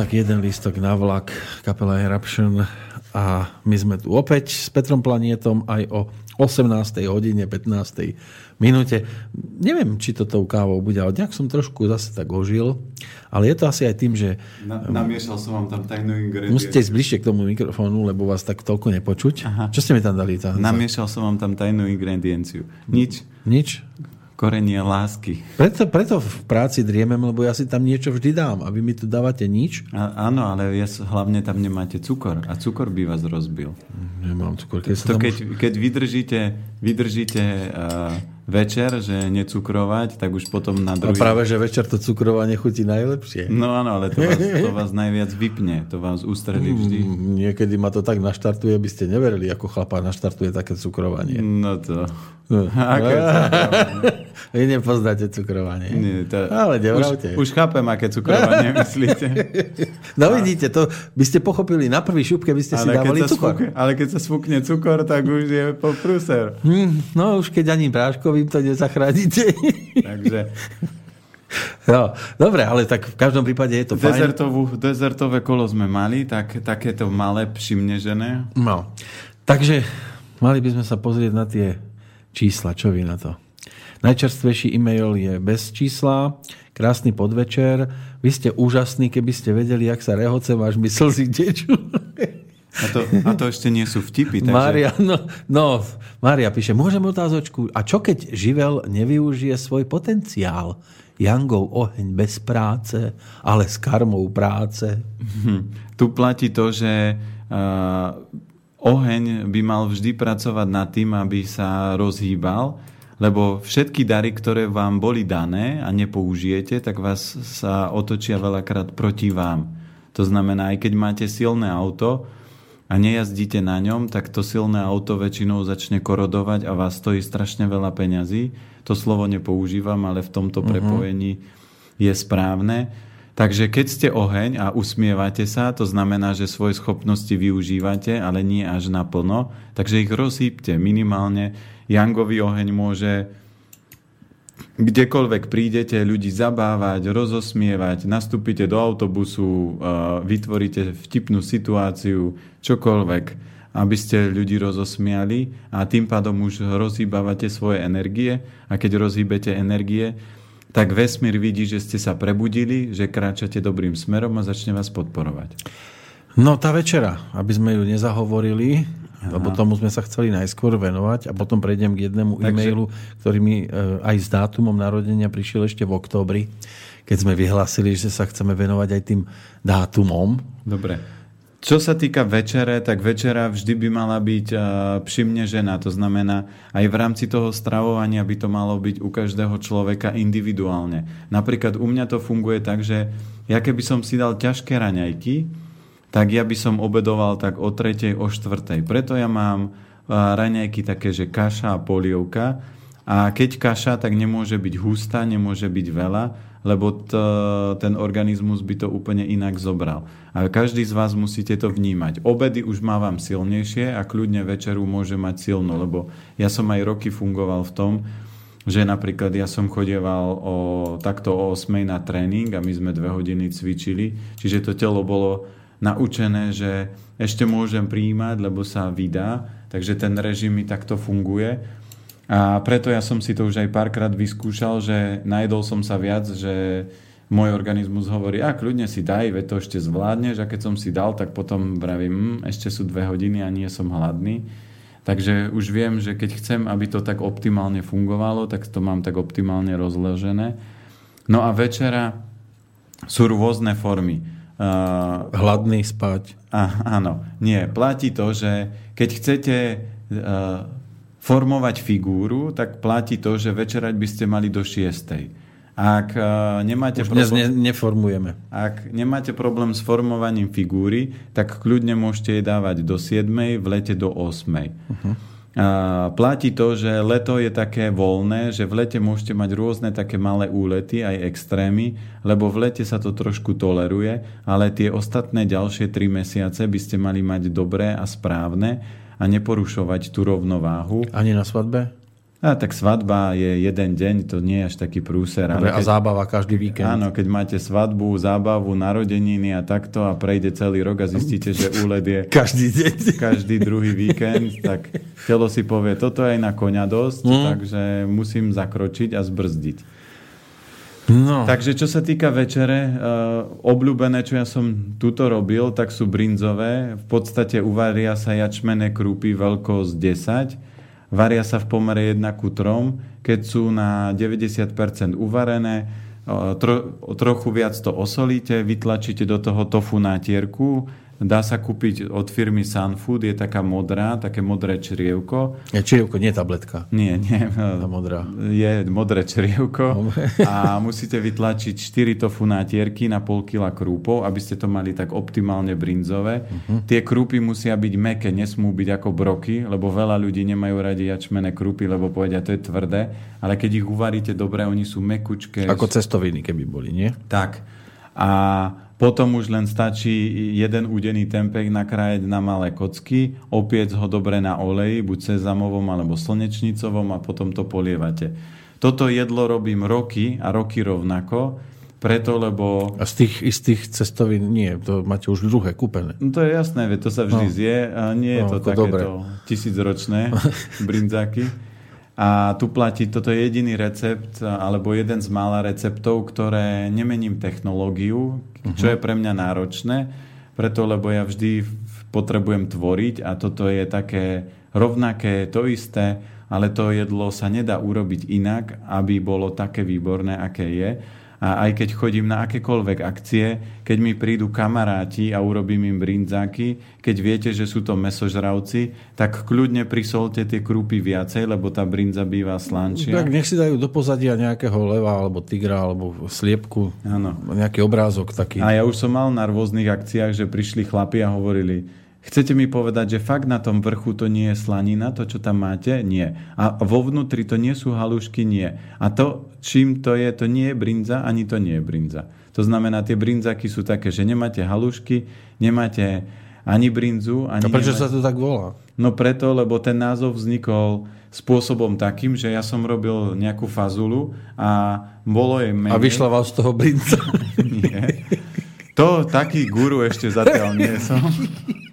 Tak jeden listok na vlak, kapela Eruption a my sme tu opäť s Petrom Planietom aj o 18. hodine 15. minúte. Neviem, či to tou kávou bude, ale nejak som trošku zase tak ožil. Ale je to asi aj tým, že... Na, namiešal som vám tam tajnú ingredienciu. Musíte ísť bližšie k tomu mikrofónu, lebo vás tak toľko nepočuť. Aha. Čo ste mi tam dali? Tam? Namiešal som vám tam tajnú ingredienciu. Nič. Nič? Korenie lásky. Preto, preto v práci driemem, lebo ja si tam niečo vždy dám a vy mi tu dávate nič. A, áno, ale ja, hlavne tam nemáte cukor a cukor by vás rozbil. Nemám cukor. Keď, to, keď, už... keď vydržíte, vydržíte uh, večer, že necukrovať, tak už potom na druhý... A práve, že večer to cukrovanie chutí najlepšie. No áno, ale to vás, to vás najviac vypne, to vás ústredí vždy. Mm, niekedy ma to tak naštartuje, by ste neverili, ako chlapa naštartuje také cukrovanie. No to... No. Aké Vy nepoznáte cukrovanie. Nie, to... Ale nevravte. Už, už chápem, aké cukrovanie myslíte. No vidíte, to by ste pochopili na prvý šup, keby ste ale si dávali cukor. Sfúkne, ale keď sa sfúkne cukor, tak už je po prúser. Hmm, no už keď ani práškovi im to nezachránite. Takže... No, dobre, ale tak v každom prípade je to Dezertovú, fajn. Dezertové kolo sme mali, tak, takéto malé, přimnežené. No, takže mali by sme sa pozrieť na tie čísla. Čo vy na to? Najčerstvejší e-mail je bez čísla. Krásny podvečer. Vy ste úžasní, keby ste vedeli, jak sa rehoce váš mysl si tečú. A to, a to ešte nie sú vtipy. Takže... Mária, no, no, Mária píše, môžem otázočku, a čo keď živel nevyužije svoj potenciál? Jangov oheň bez práce, ale s karmou práce. Hm. Tu platí to, že uh, oheň by mal vždy pracovať nad tým, aby sa rozhýbal, lebo všetky dary, ktoré vám boli dané a nepoužijete, tak vás sa otočia veľakrát proti vám. To znamená, aj keď máte silné auto, a nejazdíte na ňom, tak to silné auto väčšinou začne korodovať a vás stojí strašne veľa peňazí. To slovo nepoužívam, ale v tomto uh-huh. prepojení je správne. Takže keď ste oheň a usmievate sa, to znamená, že svoje schopnosti využívate, ale nie až naplno, takže ich rozhýbte. Minimálne Jangový oheň môže kdekoľvek prídete, ľudí zabávať, rozosmievať, nastúpite do autobusu, vytvoríte vtipnú situáciu, čokoľvek, aby ste ľudí rozosmiali a tým pádom už rozhýbavate svoje energie a keď rozhýbete energie, tak vesmír vidí, že ste sa prebudili, že kráčate dobrým smerom a začne vás podporovať. No tá večera, aby sme ju nezahovorili, Aha. lebo tomu sme sa chceli najskôr venovať a potom prejdem k jednému Takže... e-mailu, ktorý mi e, aj s dátumom narodenia prišiel ešte v októbri, keď sme vyhlásili, že sa chceme venovať aj tým dátumom. Dobre. Čo sa týka večere, tak večera vždy by mala byť uh, přimnežená. To znamená, aj v rámci toho stravovania by to malo byť u každého človeka individuálne. Napríklad u mňa to funguje tak, že ja keby som si dal ťažké raňajky, tak ja by som obedoval tak o tretej, o štvrtej. Preto ja mám raňajky také, že kaša a polievka. A keď kaša, tak nemôže byť hustá, nemôže byť veľa, lebo t, ten organizmus by to úplne inak zobral. A každý z vás musíte to vnímať. Obedy už mávam silnejšie a kľudne večeru môže mať silno, lebo ja som aj roky fungoval v tom, že napríklad ja som chodieval o, takto o 8 na tréning a my sme dve hodiny cvičili, čiže to telo bolo naučené, že ešte môžem príjmať, lebo sa vydá, takže ten režim mi takto funguje. A preto ja som si to už aj párkrát vyskúšal, že najedol som sa viac, že môj organizmus hovorí, a kľudne si daj, veď to ešte zvládneš a keď som si dal, tak potom vravím, hm, ešte sú dve hodiny a nie som hladný. Takže už viem, že keď chcem, aby to tak optimálne fungovalo, tak to mám tak optimálne rozložené. No a večera sú rôzne formy. Uh, Hladný spať. A, áno. Nie, platí to, že keď chcete uh, formovať figúru, tak platí to, že večerať by ste mali do 6. Ak uh, nemáte Už problém, ne, neformujeme. Ak nemáte problém s formovaním figúry, tak kľudne môžete jej dávať do 7, v lete do 8. Uh-huh. A platí to, že leto je také voľné, že v lete môžete mať rôzne také malé úlety, aj extrémy, lebo v lete sa to trošku toleruje, ale tie ostatné ďalšie 3 mesiace by ste mali mať dobré a správne a neporušovať tú rovnováhu. Ani na svadbe? A tak svadba je jeden deň, to nie je až taký prúser. Ale Ale a zábava každý víkend. Áno, keď máte svadbu, zábavu, narodeniny a takto a prejde celý rok a zistíte, že úled je Každý deň. každý druhý víkend, tak telo si povie, toto je na koňa dosť, Mm. takže musím zakročiť a zbrzdiť. No, Takže čo sa týka večere, uh, obľúbené, čo ja som tuto robil, tak sú brinzové. V podstate uvaria sa jačmené krúpy veľkosť 10. Varia sa v pomere 1 ku 3. Keď sú na 90% uvarené, tro, trochu viac to osolíte, vytlačíte do toho tofu nátierku, Dá sa kúpiť od firmy Sunfood, je taká modrá, také modré črievko. je čirievko, nie tabletka. Nie, nie. Tá modrá. Je modré črievko Dobre. a musíte vytlačiť 4 tofu nátierky na pol kila krúpov, aby ste to mali tak optimálne brinzové. Uh-huh. Tie krúpy musia byť meké, nesmú byť ako broky, lebo veľa ľudí nemajú radi jačmené krúpy, lebo povedia, to je tvrdé, ale keď ich uvaríte dobre, oni sú mekučké. Ako cestoviny, keby boli, nie? Tak. A potom už len stačí jeden údený tempeh nakrájať na malé kocky, opiec ho dobre na oleji, buď sezamovom alebo slnečnicovom a potom to polievate. Toto jedlo robím roky a roky rovnako, preto lebo... A z tých istých cestovín nie, to máte už druhé kúpené. No to je jasné, veď to sa vždy No. zje a nie je No, to takéto tisícročné brinzáky. A tu platí, toto je jediný recept, alebo jeden z mála receptov, ktoré nemením technológiu, čo je pre mňa náročné, preto lebo ja vždy potrebujem tvoriť a toto je také rovnaké, to isté, ale to jedlo sa nedá urobiť inak, aby bolo také výborné, aké je. A aj keď chodím na akékoľvek akcie, keď mi prídu kamaráti a urobím im brinzáky, keď viete, že sú to mesožravci, tak kľudne prisolte tie krúpy viacej, lebo tá brinza býva slančia. Tak nech si dajú do pozadia nejakého leva, alebo tigra, alebo sliepku, Áno. nejaký obrázok taký. A ja už som mal na rôznych akciách, že prišli chlapi a hovorili, chcete mi povedať, že fakt na tom vrchu to nie je slanina, to, čo tam máte? Nie. A vo vnútri to nie sú halušky? Nie. A to, čím to je, to nie je brinza, ani to nie je brinza. To znamená, tie brinzaky sú také, že nemáte halušky, nemáte ani brinzu, ani... A prečo nemáte... sa to tak volá? No preto, lebo ten názov vznikol spôsobom takým, že ja som robil nejakú fazulu a bolo jej menej. A vyšla vám z toho brinca. Nie. To taký guru ešte zatiaľ nie som.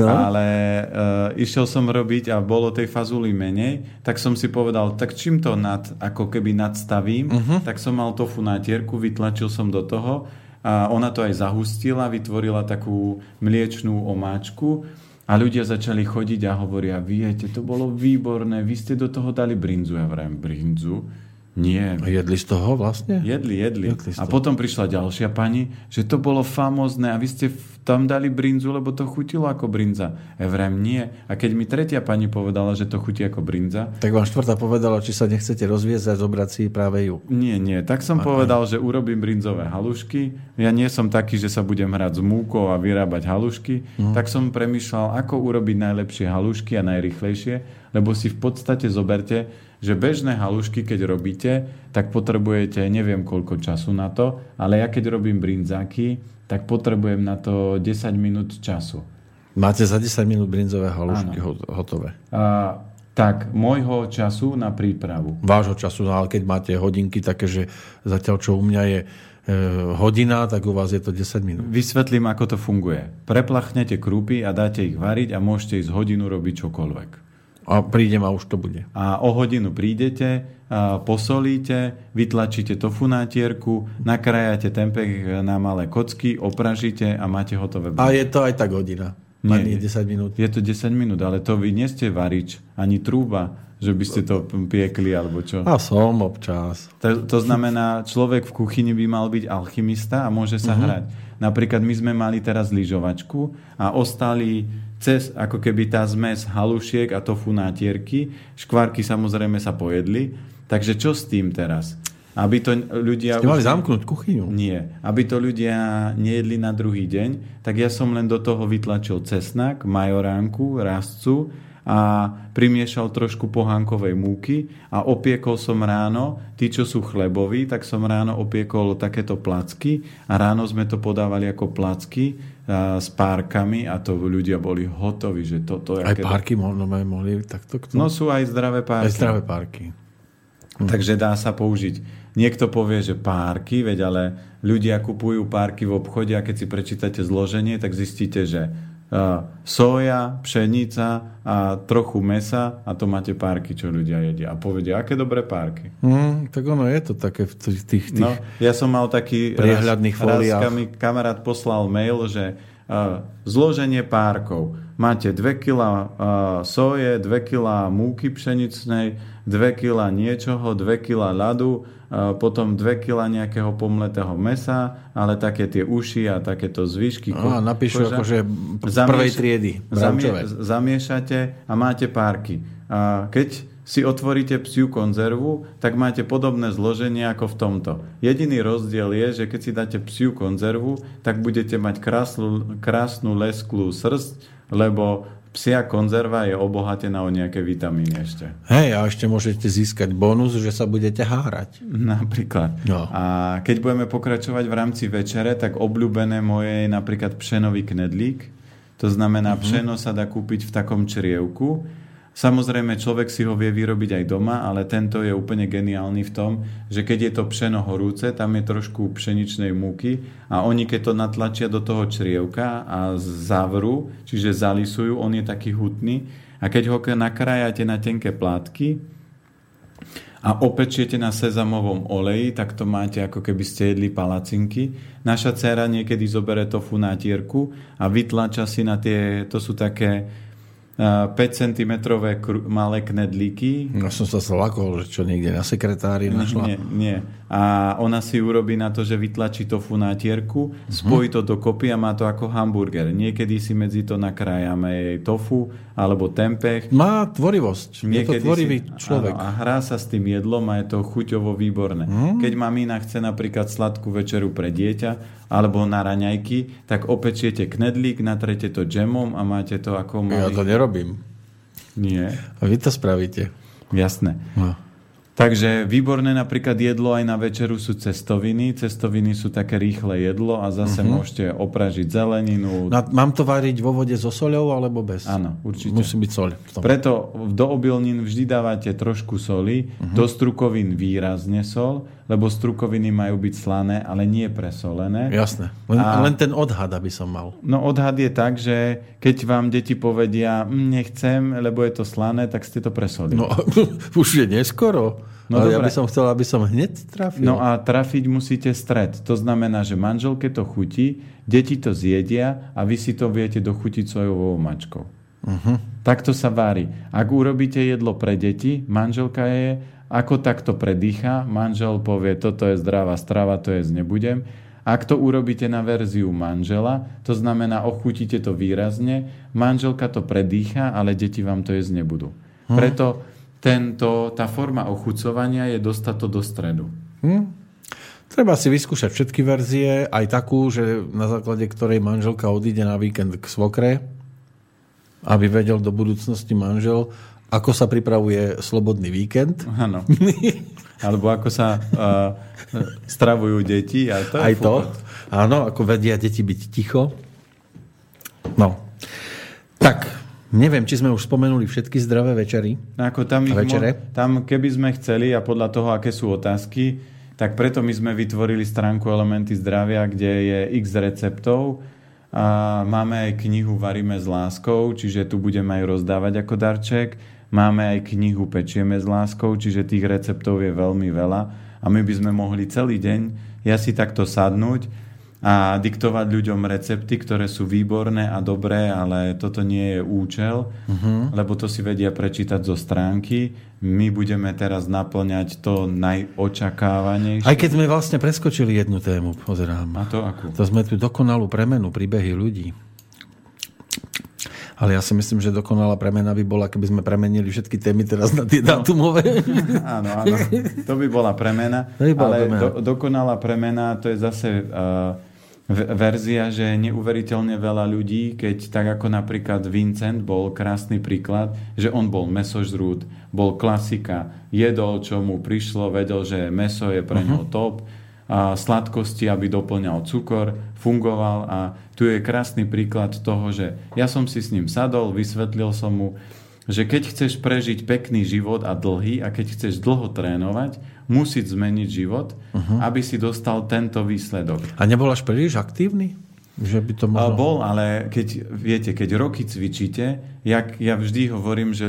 No. Ale uh, išiel som robiť a bolo tej fazuly menej, tak som si povedal, tak čím to nad, ako keby nadstavím, uh-huh. tak som mal tofu nátierku, vytlačil som do toho a ona to aj zahustila, vytvorila takú mliečnú omáčku a ľudia začali chodiť a hovoria, viete, to bolo výborné, vy ste do toho dali brinzu. Ja vrajím, brinzu? Nie, A jedli z toho vlastne? Jedli, jedli. Jedli A potom prišla ďalšia pani, že to bolo famózne a vy ste tam dali brinzu, lebo to chutilo ako brinza. Ja vrem, nie. A keď mi tretia pani povedala, že to chutí ako brinza, Tak vám štvrtá povedala, či sa nechcete rozviezť a zobrať si práve ju. nie, nie. Tak som povedal, že urobím brinzové halušky. Ja nie som taký, že sa budem hrať s múkou a vyrábať halušky. Tak som premyšľal, ako urobiť najlepšie halušky a najrychlejšie, lebo si v podstate zoberte, že bežné halušky, keď robíte, tak potrebujete neviem koľko času na to, ale ja keď robím brinzáky, tak potrebujem na to 10 minút času. Máte za 10 minút brinzové halušky ho- hotové. A, tak, môjho času na prípravu. Vášho času, no ale keď máte hodinky také, že zatiaľ čo u mňa je e, hodina, tak u vás je to 10 minút. Vysvetlím, ako to funguje. Preplachnete krúpy a dáte ich variť a môžete ísť hodinu robiť čokoľvek. A prídem a už to bude. A o hodinu prídete, posolíte, vytlačíte tofu nátierku, nakrájate tempeh na malé kocky, opražíte a máte hotové. A je to aj tak hodina. Nie, Nie, nie. 10 minút. Je to 10 minút, ale to vy nie ste varič, ani trúba, že by ste to piekli alebo čo. A som občas. To, to znamená, človek v kuchyni by mal byť alchymista a môže sa uh-huh. hrať. Napríklad my sme mali teraz lyžovačku a ostali cez ako keby tá zmes halušiek a tofu nátierky. Škvárky samozrejme sa pojedli. Takže čo s tým teraz? Aby to ľudia... Ste mali už- zamknúť kuchyňu. nie. Aby to ľudia nejedli na druhý deň, tak ja som len do toho vytlačil cesnak, majoránku, rastcu a primiešal trošku pohánkovej múky a opiekol som ráno, tí, čo sú chleboví, tak som ráno opiekol takéto placky a ráno sme to podávali ako placky s párkami a to ľudia boli hotoví, že toto... Aj párky mohli, mohli takto? Kto? No sú aj zdravé párky. Aj zdravé párky. Hm. Takže dá sa použiť. Niekto povie, že párky, veď ale ľudia kupujú párky v obchode a keď si prečítate zloženie, tak zistíte, že soja, pšenica a trochu mesa a to máte párky, čo ľudia jedia. A povedia, aké dobré párky. Mm, tak ono je to také v tých... tých no, ja som mal taký... Priehľadných fóliách. Raz mi kamarát poslal mail, že uh, zloženie párkov. Máte 2 kg uh, soje, 2 kg múky pšeničnej, 2 kg niečoho, 2 kg ľadu, potom 2 kg nejakého pomletého mesa, ale také tie uši a takéto zvyšky. A napíšu koža, akože prvej triedy. Zamie, zamiešate a máte párky. A keď si otvoríte psiu konzervu, tak máte podobné zloženie ako v tomto. Jediný rozdiel je, že keď si dáte psiu konzervu, tak budete mať krásnu, krásnu lesklú srst, lebo psia konzerva je obohatená o nejaké vitamíny ešte. Hej, a ešte môžete získať bonus, že sa budete hárať. Napríklad. No. A keď budeme pokračovať v rámci večere, tak obľúbené moje je napríklad pšenový knedlík. To znamená, uh-huh. pšeno sa dá kúpiť v takom črievku Samozrejme, človek si ho vie vyrobiť aj doma, ale tento je úplne geniálny v tom, že keď je to pšeno horúce, tam je trošku pšeničnej múky a oni keď to natlačia do toho črievka a zavrú, čiže zalisujú, on je taký hutný a keď ho nakrájate na tenké plátky, a opečiete na sezamovom oleji, tak to máte ako keby ste jedli palacinky. Naša dcera niekedy zobere tofu nátierku a vytlača si na tie, to sú také 5 cm malé knedlíky. No som sa zlakol, že čo niekde na sekretári našla. Nie, nie. A ona si urobí na to, že vytlačí tofu na tierku, uh-huh. spojí to dokopy a má to ako hamburger. Niekedy si medzi to nakrájame tofu alebo tempeh. Má tvorivosť. Niekedy je to tvorivý si, človek. Áno, a hrá sa s tým jedlom a je to chuťovo výborné. Uh-huh. Keď mamína chce napríklad sladkú večeru pre dieťa, alebo na raňajky, tak opečiete knedlík, natrete to džemom a máte to ako malý... Ja to nerobím. Nie. A vy to spravíte. Jasné. No. Takže výborné napríklad jedlo aj na večeru sú cestoviny. Cestoviny sú také rýchle jedlo a zase uh-huh. môžete opražiť zeleninu. Na, mám to variť vo vode so soľou alebo bez? Áno, určite. Musí byť soľ. Preto do obilnín vždy dávate trošku soli, uh-huh. do strukovín výrazne sol, lebo strukoviny majú byť slané, ale nie presolené. Jasné. Len, a, len ten odhad, aby som mal. No odhad je tak, že keď vám deti povedia, hm, nechcem, lebo je to slané, tak ste to presolili. No už je neskoro. No Ale ja by som chcel, aby som hneď trafil. No a trafiť musíte stred. To znamená, že manželke to chutí, deti to zjedia a vy si to viete dochutiť svojou mačkou. Uh-huh. Takto sa vári. Ak urobíte jedlo pre deti, manželka je, ako takto predýcha, manžel povie, toto je zdravá strava, to je nebudem. Ak to urobíte na verziu manžela, to znamená, ochutíte to výrazne, manželka to predýcha, ale deti vám to jesť nebudú. Uh-huh. Preto tento, tá forma ochucovania je dostať to do stredu. Hm? Treba si vyskúšať všetky verzie, aj takú, že na základe ktorej manželka odíde na víkend k svokre, aby vedel do budúcnosti manžel, ako sa pripravuje slobodný víkend. Áno. Alebo ako sa uh, stravujú deti. A to aj to. Áno, ako vedia deti byť ticho. No. Tak, Neviem, či sme už spomenuli všetky zdravé večery. Ako tam, ich večere. Mo- tam, keby sme chceli a podľa toho, aké sú otázky, tak preto my sme vytvorili stránku Elementy zdravia, kde je x receptov a máme aj knihu Varíme s láskou, čiže tu budeme aj rozdávať ako darček. Máme aj knihu Pečieme s láskou, čiže tých receptov je veľmi veľa a my by sme mohli celý deň ja si takto sadnúť a diktovať ľuďom recepty, ktoré sú výborné a dobré, ale toto nie je účel, uh-huh. lebo to si vedia prečítať zo stránky. My budeme teraz naplňať to najočakávanejšie. Aj keď sme vlastne preskočili jednu tému, pozerám. A to akú? To sme tu dokonalú premenu príbehy ľudí. Ale ja si myslím, že dokonalá premena by bola, keby sme premenili všetky témy teraz na tie no. dátumové. áno, áno. To by bola premena. To by bola ale premena. Do, dokonalá premena, to je zase... Uh, verzia, že neuveriteľne veľa ľudí, keď tak ako napríklad Vincent bol krásny príklad, že on bol mesožrút, bol klasika, jedol, čo mu prišlo, vedel, že meso je pre uh-huh. top, a sladkosti, aby doplňal cukor, fungoval a tu je krásny príklad toho, že ja som si s ním sadol, vysvetlil som mu, že keď chceš prežiť pekný život a dlhý a keď chceš dlho trénovať, musíš zmeniť život, uh-huh. aby si dostal tento výsledok. A nebol až príliš aktívny? Že by to mohlo... Bol, ale keď, viete, keď roky cvičíte, jak, ja vždy hovorím, že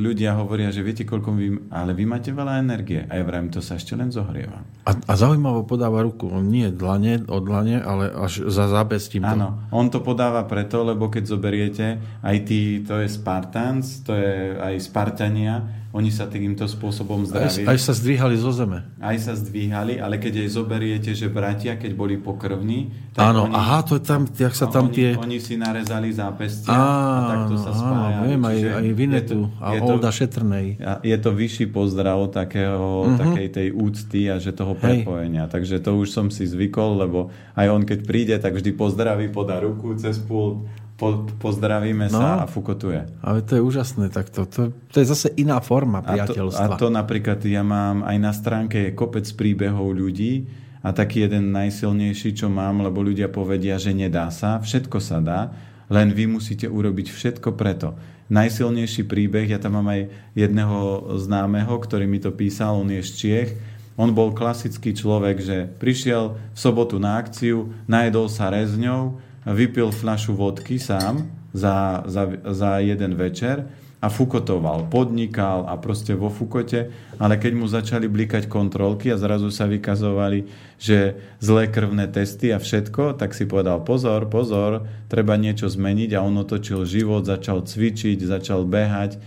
ľudia hovoria, že viete, koľko vy, ale vy máte veľa energie. A ja vrajím, to sa ešte len zohrieva. A, a zaujímavo podáva ruku. On nie dlane, od dlane, ale až za zábez týmto. Áno, on to podáva preto, lebo keď zoberiete, aj tí, to je Spartans, to je aj Spartania, oni sa týmto spôsobom zdravili. Aj, aj sa zdvíhali zo zeme. Aj sa zdvíhali, ale keď aj zoberiete, že bratia, keď boli pokrvní, tak Áno, oni, aha, to je tam, jak sa tam oni, tie... Oni si narezali zápestia a, a takto sa spájali. Áno, viem, aj, aj Vinetu a Olda Šetrnej. Je to vyšší pozdrav takého, uh-huh. takej tej úcty a že toho prepojenia. Hej. Takže to už som si zvykol, lebo aj on keď príde, tak vždy pozdraví, podá ruku cez pult po, pozdravíme no, sa a fukotuje. Ale to je úžasné takto. To, to je zase iná forma priateľstva. A to, a to napríklad ja mám aj na stránke kopec príbehov ľudí a taký jeden najsilnejší, čo mám, lebo ľudia povedia, že nedá sa. Všetko sa dá, len vy musíte urobiť všetko preto. Najsilnejší príbeh, ja tam mám aj jedného známeho, ktorý mi to písal, on je z Čiech, on bol klasický človek, že prišiel v sobotu na akciu, najedol sa rezňou, vypil fľašu vodky sám za, za, za jeden večer a fukotoval, podnikal a proste vo fukote, ale keď mu začali blikať kontrolky a zrazu sa vykazovali, že zlé krvné testy a všetko, tak si povedal pozor, pozor, treba niečo zmeniť a on otočil život, začal cvičiť, začal behať,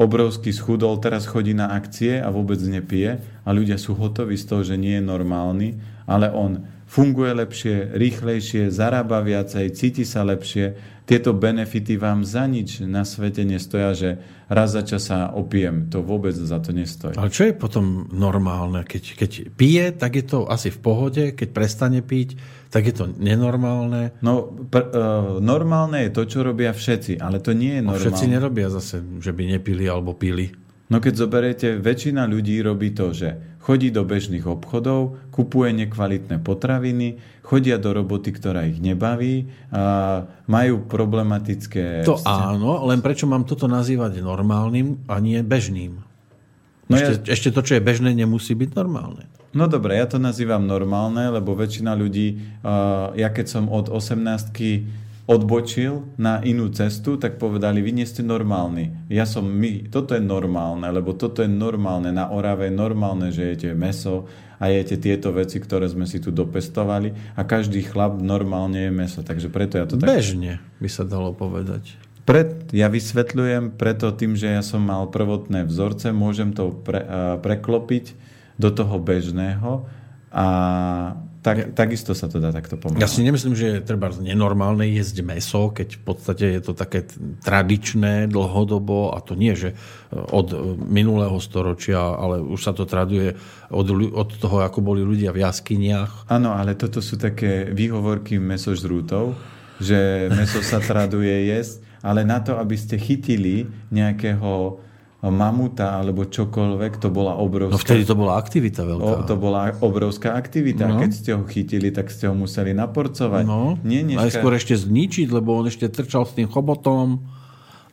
obrovský schudol, teraz chodí na akcie a vôbec nepije a ľudia sú hotoví z toho, že nie je normálny, ale on funguje lepšie, rýchlejšie, zarába viacej, cíti sa lepšie. Tieto benefity vám za nič na svete nestoja, že raz za čas sa opijem. To vôbec za to nestojí. Ale čo je potom normálne? Keď, keď pije, tak je to asi v pohode. Keď prestane piť, tak je to nenormálne. No, pr- uh, normálne je to, čo robia všetci, ale to nie je normálne. No, všetci nerobia zase, že by nepili alebo pili. No keď zoberiete, väčšina ľudí robí to, že chodí do bežných obchodov, kupuje nekvalitné potraviny, chodia do roboty, ktorá ich nebaví, a majú problematické... To vzťahy. áno, len prečo mám toto nazývať normálnym a nie bežným? No ešte, ja... ešte to, čo je bežné, nemusí byť normálne. No dobre, ja to nazývam normálne, lebo väčšina ľudí, ja keď som od 18 odbočil na inú cestu, tak povedali, vy nie ste normálni. Ja som my, toto je normálne, lebo toto je normálne. Na Orave je normálne, že jete meso a jete tieto veci, ktoré sme si tu dopestovali a každý chlap normálne je meso. Takže preto ja to tak... Bežne by sa dalo povedať. Pred, ja vysvetľujem preto tým, že ja som mal prvotné vzorce, môžem to pre, uh, preklopiť do toho bežného a tak, ja, takisto sa to dá takto pomáhať. Ja si nemyslím, že je treba nenormálne jesť meso, keď v podstate je to také tradičné dlhodobo a to nie, že od minulého storočia, ale už sa to traduje od, od toho, ako boli ľudia v jaskyniach. Áno, ale toto sú také výhovorky mesožrútov, že meso sa traduje jesť, ale na to, aby ste chytili nejakého mamuta alebo čokoľvek, to bola obrovská... No vtedy to bola aktivita veľká. O, to bola obrovská aktivita. No. Keď ste ho chytili, tak ste ho museli naporcovať. No, Nie, dneska... aj skôr ešte zničiť, lebo on ešte trčal s tým chobotom.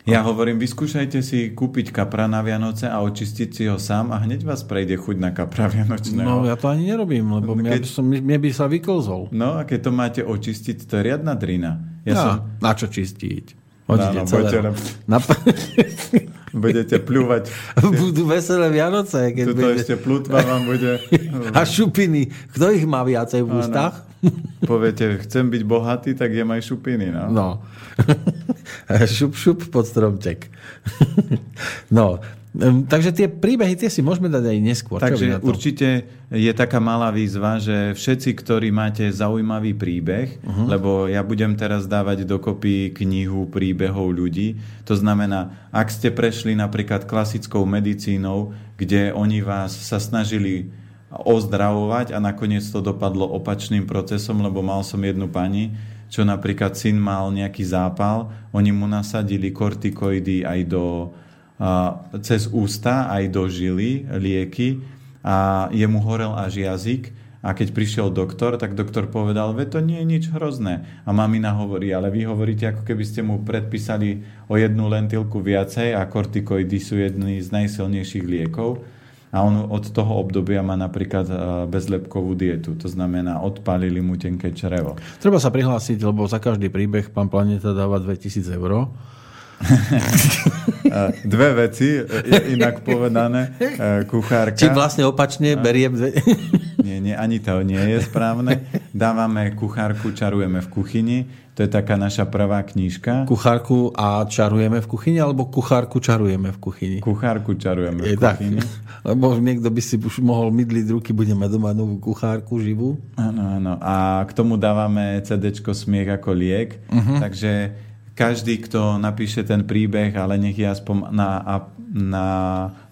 Ja hovorím, vyskúšajte si kúpiť kapra na Vianoce a očistiť si ho sám a hneď vás prejde chuť na kapra Vianočného. No ja to ani nerobím, lebo keď... by som, mne by sa vyklzol. No a keď to máte očistiť, to je riadna drina. Ja ja, som... Na čo čistiť? Hodíte no, no, celé. budete pľúvať. Budú veselé Vianoce. Keď Tuto bude... ešte plutva vám bude. A šupiny. Kto ich má viacej v ústach? Poviete, chcem byť bohatý, tak je aj šupiny. No. no. šup, šup pod stromček. no, Takže tie príbehy tie si môžeme dať aj neskôr. Takže určite je taká malá výzva, že všetci, ktorí máte zaujímavý príbeh, uh-huh. lebo ja budem teraz dávať dokopy knihu príbehov ľudí, to znamená, ak ste prešli napríklad klasickou medicínou, kde oni vás sa snažili ozdravovať a nakoniec to dopadlo opačným procesom, lebo mal som jednu pani, čo napríklad syn mal nejaký zápal, oni mu nasadili kortikoidy aj do, cez ústa, aj do žily, lieky a jemu horel až jazyk a keď prišiel doktor, tak doktor povedal, že to nie je nič hrozné. A mamina hovorí, ale vy hovoríte, ako keby ste mu predpísali o jednu lentilku viacej a kortikoidy sú jedný z najsilnejších liekov a on od toho obdobia má napríklad bezlepkovú dietu. To znamená, odpálili mu tenké črevo. Treba sa prihlásiť, lebo za každý príbeh pán Planeta dáva 2000 eur. E, dve veci, e, inak povedané, kuchárka. Či vlastne opačne beriem... Nie, nie, ani to nie je správne. Dávame kuchárku, čarujeme v kuchyni to je taká naša prvá knižka. Kuchárku a čarujeme v kuchyni, alebo kuchárku čarujeme v kuchyni? Kuchárku čarujeme v je kuchyni. Tak. Lebo niekto by si už mohol mydliť ruky, budeme doma novú kuchárku živú. Áno, áno. A k tomu dávame CD Smiech ako liek. Uh-huh. Takže každý, kto napíše ten príbeh, ale nech je aspoň na, na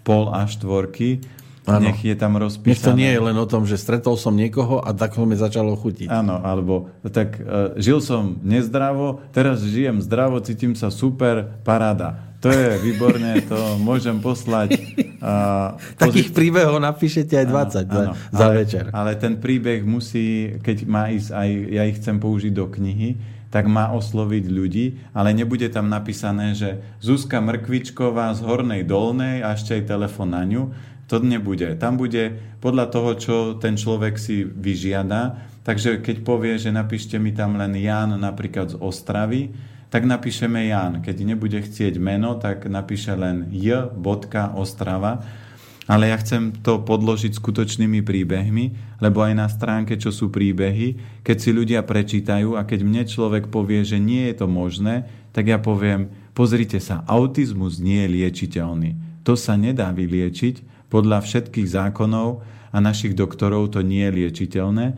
pol a štvorky, Ano. Nech je tam rozpísané. Nech to nie je len o tom, že stretol som niekoho a tak mi začalo chutiť. Áno, alebo tak uh, žil som nezdravo, teraz žijem zdravo, cítim sa super, paráda. To je výborné, to môžem poslať. Uh, Takých pozit... príbehov napíšete aj 20 áno, áno, za ale, večer. Ale ten príbeh musí, keď má ísť aj, ja ich chcem použiť do knihy, tak má osloviť ľudí, ale nebude tam napísané, že Zuzka Mrkvičková z Hornej Dolnej a ešte aj telefon na ňu, to nebude. Tam bude podľa toho, čo ten človek si vyžiada. Takže keď povie, že napíšte mi tam len Jan napríklad z Ostravy, tak napíšeme Jan. Keď nebude chcieť meno, tak napíše len J. Ostrava. Ale ja chcem to podložiť skutočnými príbehmi, lebo aj na stránke, čo sú príbehy, keď si ľudia prečítajú a keď mne človek povie, že nie je to možné, tak ja poviem, pozrite sa, autizmus nie je liečiteľný. To sa nedá vyliečiť, podľa všetkých zákonov a našich doktorov to nie je liečiteľné.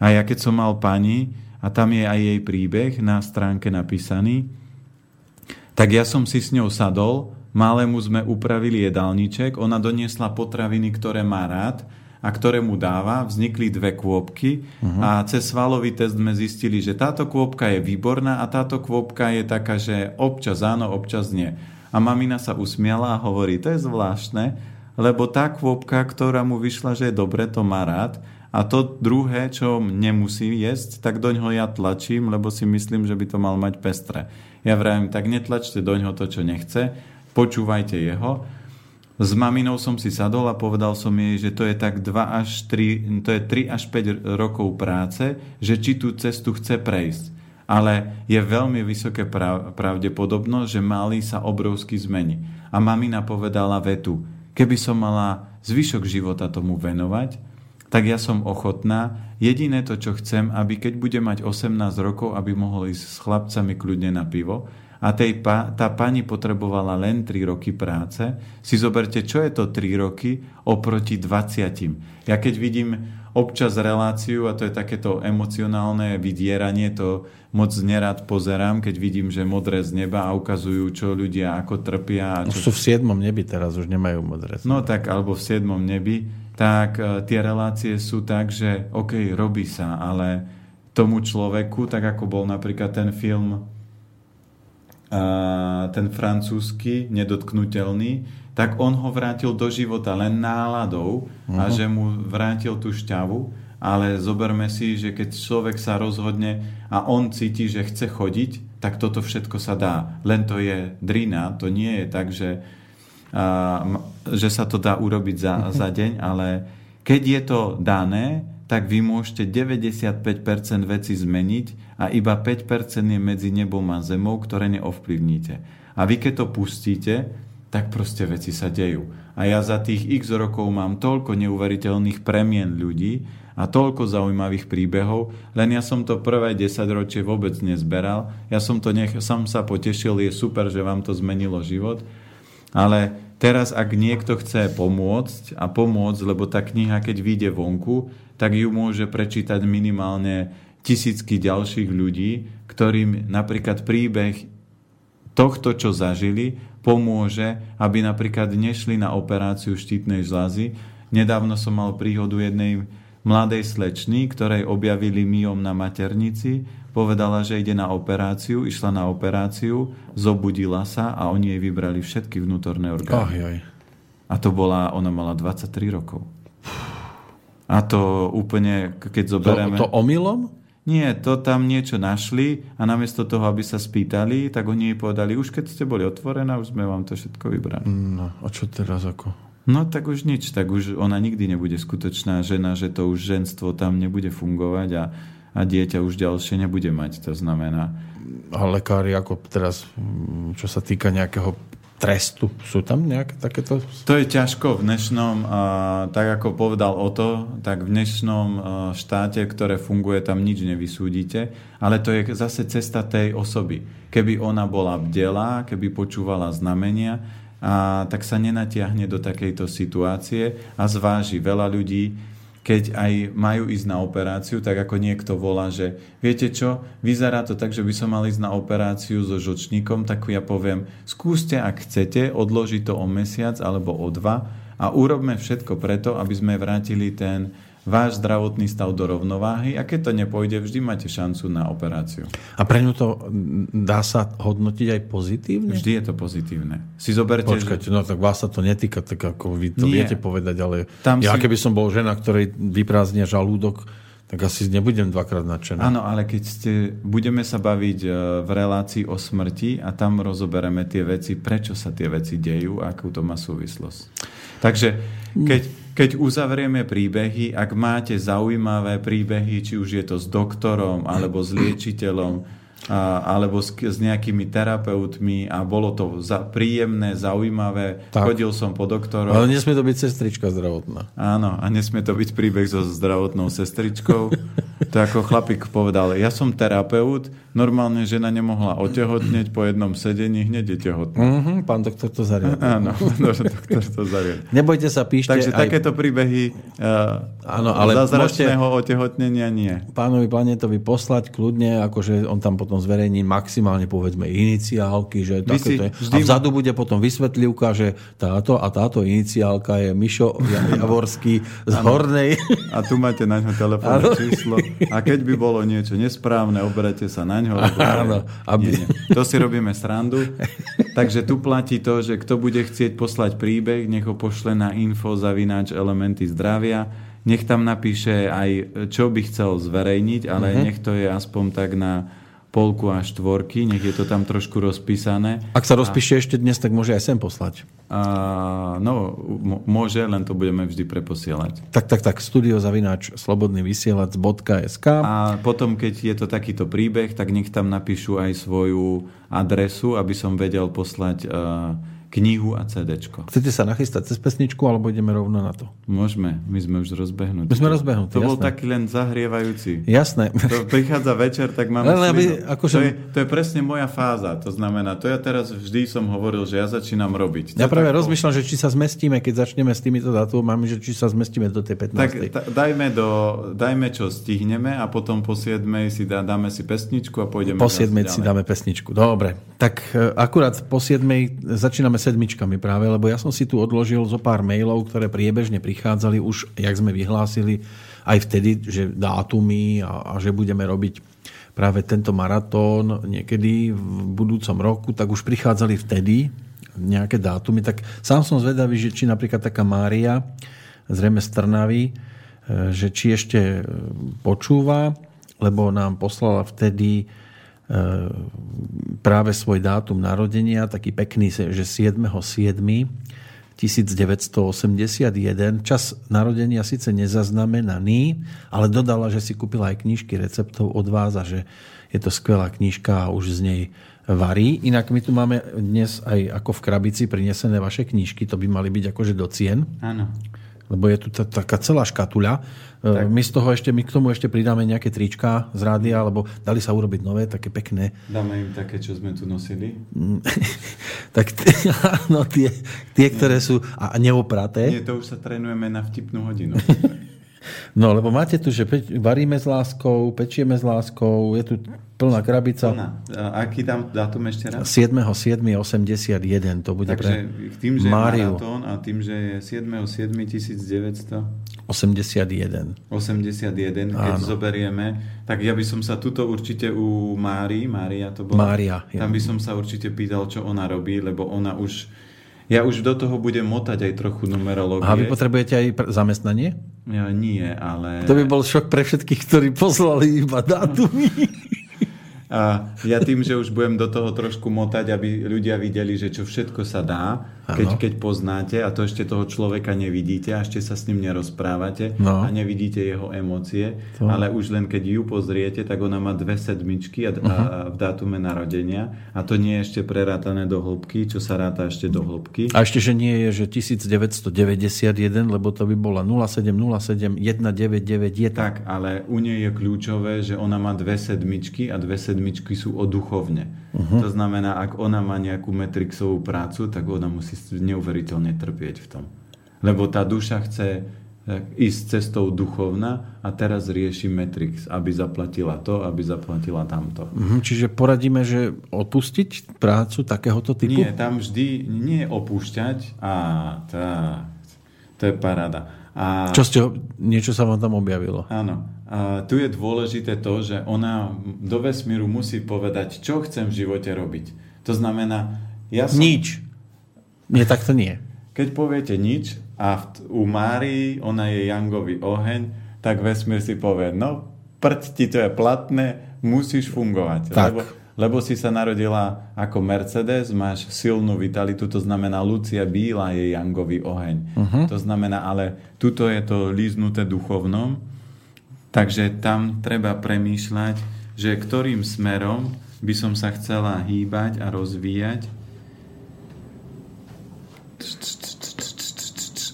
A ja keď som mal pani, a tam je aj jej príbeh na stránke napísaný, tak ja som si s ňou sadol, malému sme upravili jedálniček, ona doniesla potraviny, ktoré má rád a ktoré mu dáva, vznikli dve kôpky uh-huh. a cez svalový test sme zistili, že táto kôpka je výborná a táto kôpka je taká, že občas áno, občas nie. A mamina sa usmiala a hovorí, to je zvláštne, lebo tá kvopka, ktorá mu vyšla, že je dobre, to má rád a to druhé, čo nemusí jesť, tak doňho ja tlačím, lebo si myslím, že by to mal mať pestre. Ja vravím, tak netlačte doňho to, čo nechce, počúvajte jeho. S maminou som si sadol a povedal som jej, že to je tak 2 až 3, to je 3 až 5 rokov práce, že či tú cestu chce prejsť. Ale je veľmi vysoké pravdepodobnosť, že malý sa obrovsky zmení. A mamina povedala vetu, Keby som mala zvyšok života tomu venovať, tak ja som ochotná. Jediné to, čo chcem, aby keď bude mať 18 rokov, aby mohol ísť s chlapcami kľudne na pivo, a tej pa, tá pani potrebovala len 3 roky práce, si zoberte, čo je to 3 roky oproti 20. Ja keď vidím občas reláciu, a to je takéto emocionálne vydieranie, to moc nerad pozerám, keď vidím, že modré z neba a ukazujú, čo ľudia ako trpia. A čo... Sú v siedmom nebi teraz, už nemajú modré. No tak, alebo v siedmom nebi, tak uh, tie relácie sú tak, že OK, robí sa, ale tomu človeku, tak ako bol napríklad ten film ten francúzsky, nedotknutelný, tak on ho vrátil do života len náladou uh-huh. a mhm. že mu vrátil tú šťavu ale zoberme si, že keď človek sa rozhodne a on cíti, že chce chodiť, tak toto všetko sa dá. Len to je drina, to nie je tak, že, a, že sa to dá urobiť za, za deň, ale keď je to dané, tak vy môžete 95% veci zmeniť a iba 5% je medzi nebom a zemou, ktoré neovplyvníte. A vy keď to pustíte, tak proste veci sa dejú. A ja za tých x rokov mám toľko neuveriteľných premien ľudí, a toľko zaujímavých príbehov, len ja som to prvé 10 ročie vôbec nezberal. Ja som to nech, som sa potešil, je super, že vám to zmenilo život, ale teraz ak niekto chce pomôcť a pomôcť, lebo tá kniha, keď vyjde vonku, tak ju môže prečítať minimálne tisícky ďalších ľudí, ktorým napríklad príbeh tohto, čo zažili, pomôže, aby napríklad nešli na operáciu štítnej žľazy, Nedávno som mal príhodu jednej mladej slečny, ktorej objavili myom na maternici, povedala, že ide na operáciu, išla na operáciu, zobudila sa a oni jej vybrali všetky vnútorné orgány. Jaj. A to bola, ona mala 23 rokov. A to úplne, keď zoberieme... To, to omylom? Nie, to tam niečo našli a namiesto toho, aby sa spýtali, tak oni jej povedali, už keď ste boli otvorená, už sme vám to všetko vybrali. No, a čo teraz ako? No tak už nič, tak už ona nikdy nebude skutočná žena, že to už ženstvo tam nebude fungovať a, a dieťa už ďalšie nebude mať. To znamená... A lekári ako teraz, čo sa týka nejakého trestu. Sú tam nejaké takéto? To je ťažko v dnešnom, tak ako povedal Oto, tak v dnešnom štáte, ktoré funguje, tam nič nevysúdite, ale to je zase cesta tej osoby. Keby ona bola bdelá, keby počúvala znamenia, a tak sa nenatiahne do takejto situácie a zváži veľa ľudí, keď aj majú ísť na operáciu, tak ako niekto volá, že viete čo, vyzerá to tak, že by som mal ísť na operáciu so žočníkom, tak ja poviem, skúste, ak chcete, odložiť to o mesiac alebo o dva a urobme všetko preto, aby sme vrátili ten váš zdravotný stav do rovnováhy a keď to nepôjde, vždy máte šancu na operáciu. A pre ňu to dá sa hodnotiť aj pozitívne? Vždy je to pozitívne. Si zoberte, Počkajte, že... no tak vás sa to netýka, tak ako vy to Nie. viete povedať, ale Tam ja si... keby som bol žena, ktorej vyprázdnia žalúdok, tak asi nebudem dvakrát nadšená. Áno, ale keď ste, budeme sa baviť e, v relácii o smrti a tam rozobereme tie veci, prečo sa tie veci dejú a akú to má súvislosť. Takže keď, keď uzavrieme príbehy, ak máte zaujímavé príbehy, či už je to s doktorom alebo s liečiteľom, a, alebo s, s nejakými terapeutmi a bolo to za, príjemné, zaujímavé. Tak. Chodil som po doktoroch. Ale nesmie to byť sestrička zdravotná. Áno, a nesmie to byť príbeh so zdravotnou sestričkou. To ako chlapík povedal, ja som terapeut, Normálne žena nemohla otehotneť po jednom sedení, hneď je tehotná. Mm-hmm, pán doktor to zariadil. Áno, doktor to zariadil. Nebojte sa, píšte Takže aj... takéto príbehy uh, Áno, ale zázračného môžete... otehotnenia nie. Pánovi Planetovi poslať kľudne, akože on tam potom zverejní maximálne povedzme iniciálky, že takéto je. A vzadu bude potom vysvetlivka, že táto a táto iniciálka je Mišo Javorský z ano. Hornej. A tu máte na ňo telefónne číslo. A keď by bolo niečo nesprávne, oberete sa na ňo. Áno, aby... nie, nie. To si robíme srandu. Takže tu platí to, že kto bude chcieť poslať príbeh, nech ho pošle na info zavináč elementy zdravia. Nech tam napíše aj, čo by chcel zverejniť, ale uh-huh. nech to je aspoň tak na polku a štvorky, nech je to tam trošku rozpísané. Ak sa rozpíše a... ešte dnes, tak môže aj sem poslať. A, no, môže, len to budeme vždy preposielať. Tak, tak, tak, studiozavináč slobodnyvysielac.sk A potom, keď je to takýto príbeh, tak nech tam napíšu aj svoju adresu, aby som vedel poslať uh, knihu a CD. Chcete sa nachystať cez pesničku, alebo ideme rovno na to? Môžeme, my sme už rozbehnutí. My sme rozbehnutí, To jasné. bol taký len zahrievajúci. Jasné. To prichádza večer, tak máme ale, aby, akože... to, je, to je presne moja fáza. To znamená, to ja teraz vždy som hovoril, že ja začínam robiť. Ja práve rozmýšľam, že či sa zmestíme, keď začneme s týmito dátumami, že či sa zmestíme do tej 15. Tak ta, dajme, do, dajme, čo stihneme a potom po 7 si dá, dáme si pesničku a pôjdeme Po 7 si dáme pesničku. Dobre. Tak e, akurát po 7 začíname sedmičkami práve lebo ja som si tu odložil zo pár mailov, ktoré priebežne prichádzali už, jak sme vyhlásili, aj vtedy, že dátumy a, a že budeme robiť práve tento maratón niekedy v budúcom roku, tak už prichádzali vtedy nejaké dátumy. Tak sám som zvedavý, že či napríklad taká Mária, zrejme z Trnavy, e, že či ešte počúva, lebo nám poslala vtedy práve svoj dátum narodenia, taký pekný, že 7.7. 1981. Čas narodenia síce nezaznamenaný, ale dodala, že si kúpila aj knižky receptov od vás a že je to skvelá knižka a už z nej varí. Inak my tu máme dnes aj ako v krabici prinesené vaše knižky, to by mali byť akože do cien. Áno lebo je tu taká celá škatuľa. E, tak. My z toho ešte, my k tomu ešte pridáme nejaké trička z rádia, alebo dali sa urobiť nové, také pekné. Dáme im také, čo sme tu nosili? tak no, tie, tie, ktoré sú a neopraté. Nie, to už sa trénujeme na vtipnú hodinu. no, lebo máte tu, že peč, varíme s láskou, pečieme s láskou, je tu plná krabica. Plná. A aký tam dátum ešte raz? 7.7.81 to bude Takže pre tým, že Máriu. maratón a tým, že je 7.7.1981, 81. 81, keď Áno. zoberieme, tak ja by som sa tuto určite u Mári, Mária to bola, Mária, ja. tam by som sa určite pýtal, čo ona robí, lebo ona už, ja už do toho budem motať aj trochu numerológie. A vy potrebujete aj pr- zamestnanie? Ja, nie, ale... To by bol šok pre všetkých, ktorí poslali iba dátumy. A ja tým, že už budem do toho trošku motať, aby ľudia videli, že čo všetko sa dá, keď, keď poznáte a to ešte toho človeka nevidíte a ešte sa s ním nerozprávate No. a nevidíte jeho emócie, To- ale už len keď ju pozriete, tak ona má dve sedmičky a, Mhm. a v dátume narodenia a to nie je ešte prerátané do hĺbky, čo sa ráta ešte do hĺbky. A ešte, že nie je, že 1991, lebo to by bola 0707 1991. Tak, ale u nej je kľúčové, že ona má dve sedmičky a dve sedmičky sú o duchovne. Mhm. To znamená, ak ona má nejakú metrixovú prácu, tak ona musí neuveriteľne trpieť v tom. Lebo tá duša chce eh, ísť cestou duchovna a teraz rieši Matrix, aby zaplatila to, aby zaplatila tamto. Mhm, čiže poradíme, že odpustiť prácu takéhoto typu? Nie, tam vždy nie opúšťať a tá, to je paráda. A, Čo ste, niečo sa vám tam objavilo? Áno. A tu je dôležité to, že ona do vesmíru musí povedať, čo chcem v živote robiť. To znamená, ja som... Nič. Nie, tak to nie. Keď poviete nič a v, u Márii ona je Jangový oheň, tak vesmír si povie, no prd ti to je platné, musíš fungovať. Tak. Lebo, lebo si sa narodila ako Mercedes, máš silnú vitalitu, to znamená Lucia Bíla je Jangový oheň. Uh-huh. To znamená, ale tuto je to líznuté duchovnom, takže tam treba premýšľať, že ktorým smerom by som sa chcela hýbať a rozvíjať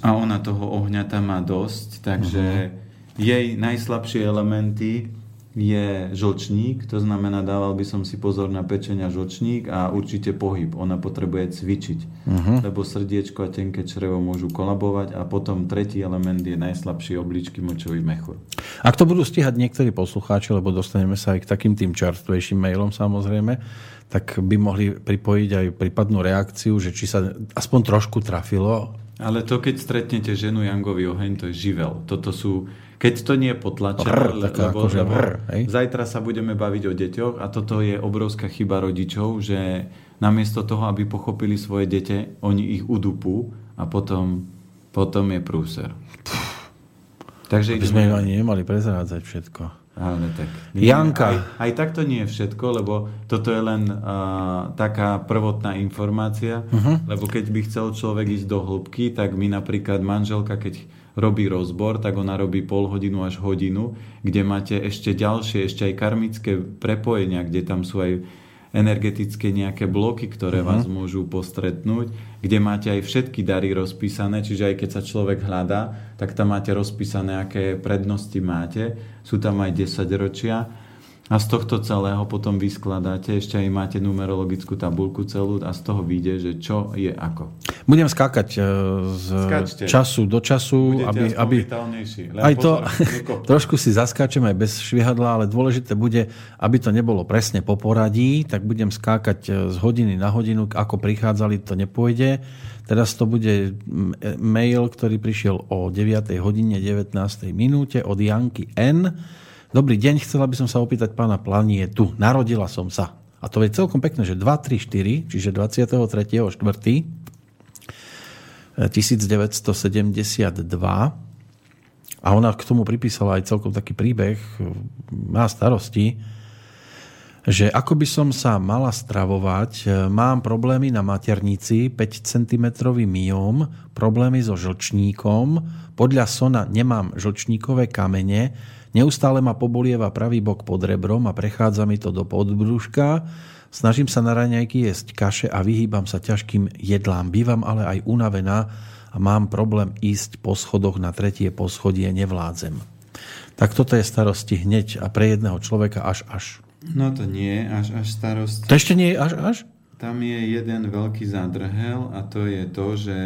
a ona toho ohňa tam má dosť, takže uh-huh. jej najslabšie elementy je žlčník, to znamená, dával by som si pozor na pečenia žlčník a určite pohyb. Ona potrebuje cvičiť, uh-huh. lebo srdiečko a tenké črevo môžu kolabovať a potom tretí element je najslabší obličky močový mechúr. Ak to budú stíhať niektorí poslucháči, lebo dostaneme sa aj k takým tým čerstvejším mailom samozrejme, tak by mohli pripojiť aj prípadnú reakciu, že či sa aspoň trošku trafilo. Ale to, keď stretnete ženu Jangový oheň, to je živel. Toto sú, keď to nie je potlačené, lebo, akože lebo zajtra sa budeme baviť o deťoch a toto je obrovská chyba rodičov, že namiesto toho, aby pochopili svoje dete, oni ich udupú a potom, potom je prúser. Takže By sme im ani nemali prezrádzať všetko. ale tak. Janka. Aj, aj tak to nie je všetko, lebo toto je len uh, taká prvotná informácia, uh-huh. lebo keď by chcel človek ísť do hĺbky, tak my napríklad manželka, keď robí rozbor, tak ona robí pol hodinu až hodinu, kde máte ešte ďalšie, ešte aj karmické prepojenia, kde tam sú aj energetické nejaké bloky, ktoré uh-huh. vás môžu postretnúť, kde máte aj všetky dary rozpísané, čiže aj keď sa človek hľadá, tak tam máte rozpísané, aké prednosti máte. Sú tam aj 10 ročia a z tohto celého potom vyskladáte, ešte aj máte numerologickú tabulku celú a z toho vyjde, že čo je ako. Budem skákať e, z Skáčte. času do času, Budete aby, aby aj to pozor, nekopte. trošku si zaskáčem aj bez švihadla, ale dôležité bude, aby to nebolo presne po poradí, tak budem skákať e, z hodiny na hodinu, ako prichádzali, to nepôjde. Teraz to bude e- mail, ktorý prišiel o 9. hodine 19. minúte od Janky N. Dobrý deň, chcela by som sa opýtať pána Planietu. Narodila som sa. A to je celkom pekné, že 2, 3, 4, čiže 23.4. 1972 a ona k tomu pripísala aj celkom taký príbeh, má starosti, že ako by som sa mala stravovať, mám problémy na maternici, 5 cm myom, problémy so žlčníkom, podľa sona nemám žlčníkové kamene, neustále ma pobolieva pravý bok pod rebrom a prechádza mi to do podbrúška, snažím sa na raňajky jesť kaše a vyhýbam sa ťažkým jedlám. Bývam ale aj unavená a mám problém ísť po schodoch na tretie poschodie, nevládzem. Tak toto je starosti hneď a pre jedného človeka až až. No to nie, až až starosti. To ešte nie je až až? Tam je jeden veľký zádrhel a to je to, že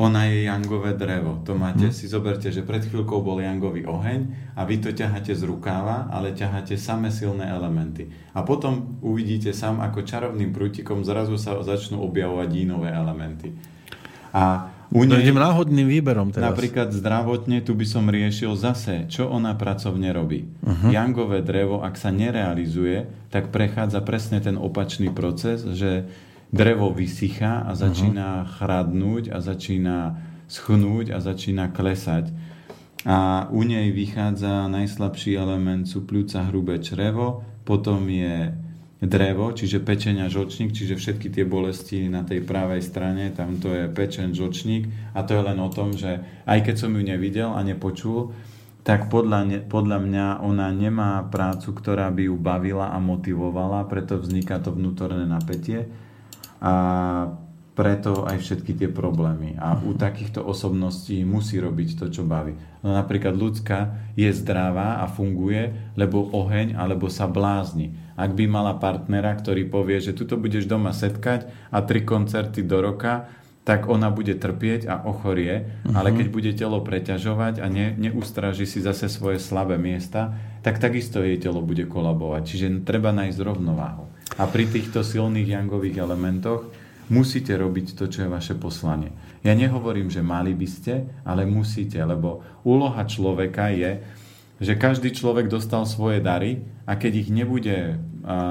ona je jangové drevo. To máte, hmm. si zoberte, že pred chvíľkou bol jangový oheň a vy to ťaháte z rukáva, ale ťaháte samé silné elementy. A potom uvidíte sám, ako čarovným prútikom zrazu sa začnú objavovať ínové elementy. A u nej, no idem náhodným výberom teraz. Napríklad zdravotne, tu by som riešil zase, čo ona pracovne robí. Uh-huh. Jangové drevo, ak sa nerealizuje, tak prechádza presne ten opačný proces, že drevo vysychá a začína uh-huh. chradnúť a začína schnúť a začína klesať. A u nej vychádza najslabší element sú pľúca hrubé črevo, potom je drevo, čiže pečeň a žočník, čiže všetky tie bolesti na tej pravej strane, tam to je pečeň, žočník a to je len o tom, že aj keď som ju nevidel a nepočul, tak podľa, podľa mňa ona nemá prácu, ktorá by ju bavila a motivovala, preto vzniká to vnútorné napätie a preto aj všetky tie problémy. A u takýchto osobností musí robiť to, čo baví. No napríklad ľudská je zdravá a funguje, lebo oheň alebo sa blázni. Ak by mala partnera, ktorý povie, že tuto budeš doma setkať a tri koncerty do roka, tak ona bude trpieť a ochorie, uh-huh. ale keď bude telo preťažovať a ne, neustraží si zase svoje slabé miesta, tak takisto jej telo bude kolabovať. Čiže treba nájsť rovnováhu. A pri týchto silných jangových elementoch musíte robiť to, čo je vaše poslanie. Ja nehovorím, že mali by ste, ale musíte, lebo úloha človeka je, že každý človek dostal svoje dary a keď ich nebude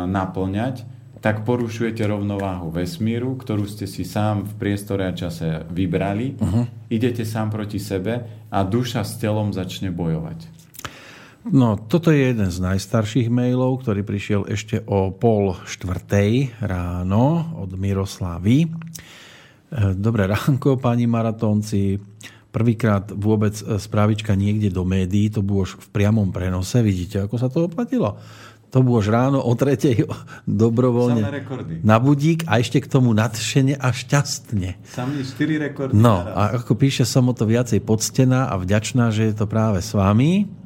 naplňať, tak porušujete rovnováhu vesmíru, ktorú ste si sám v priestore a čase vybrali. Uh-huh. Idete sám proti sebe a duša s telom začne bojovať. No, toto je jeden z najstarších mailov, ktorý prišiel ešte o pol štvrtej ráno od Miroslavy. E, dobré ránko, pani maratónci. Prvýkrát vôbec správička niekde do médií, to bolo už v priamom prenose. Vidíte, ako sa to oplatilo? To bolo už ráno o tretej dobrovoľne na budík a ešte k tomu nadšene a šťastne. Samý 4 rekordy. No a ako píše, som o to viacej poctená a vďačná, že je to práve s vami.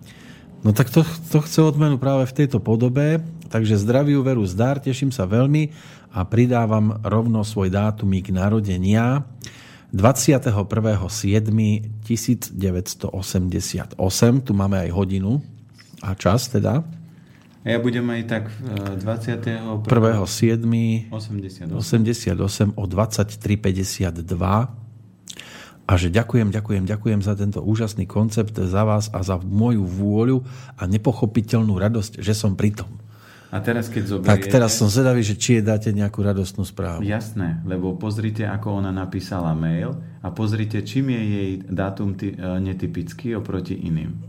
No tak to, to chce odmenu práve v tejto podobe. Takže zdraviu veru zdar, teším sa veľmi a pridávam rovno svoj dátumík narodenia 21.7.1988. Tu máme aj hodinu a čas teda. A ja budem aj tak 21.7.88 88 o 23.52 a že ďakujem, ďakujem, ďakujem za tento úžasný koncept, za vás a za moju vôľu a nepochopiteľnú radosť, že som pri tom. A teraz, keď zoberiete... Tak teraz som zvedavý, že či je dáte nejakú radostnú správu. Jasné, lebo pozrite, ako ona napísala mail a pozrite, čím je jej dátum ty, e, netypický oproti iným.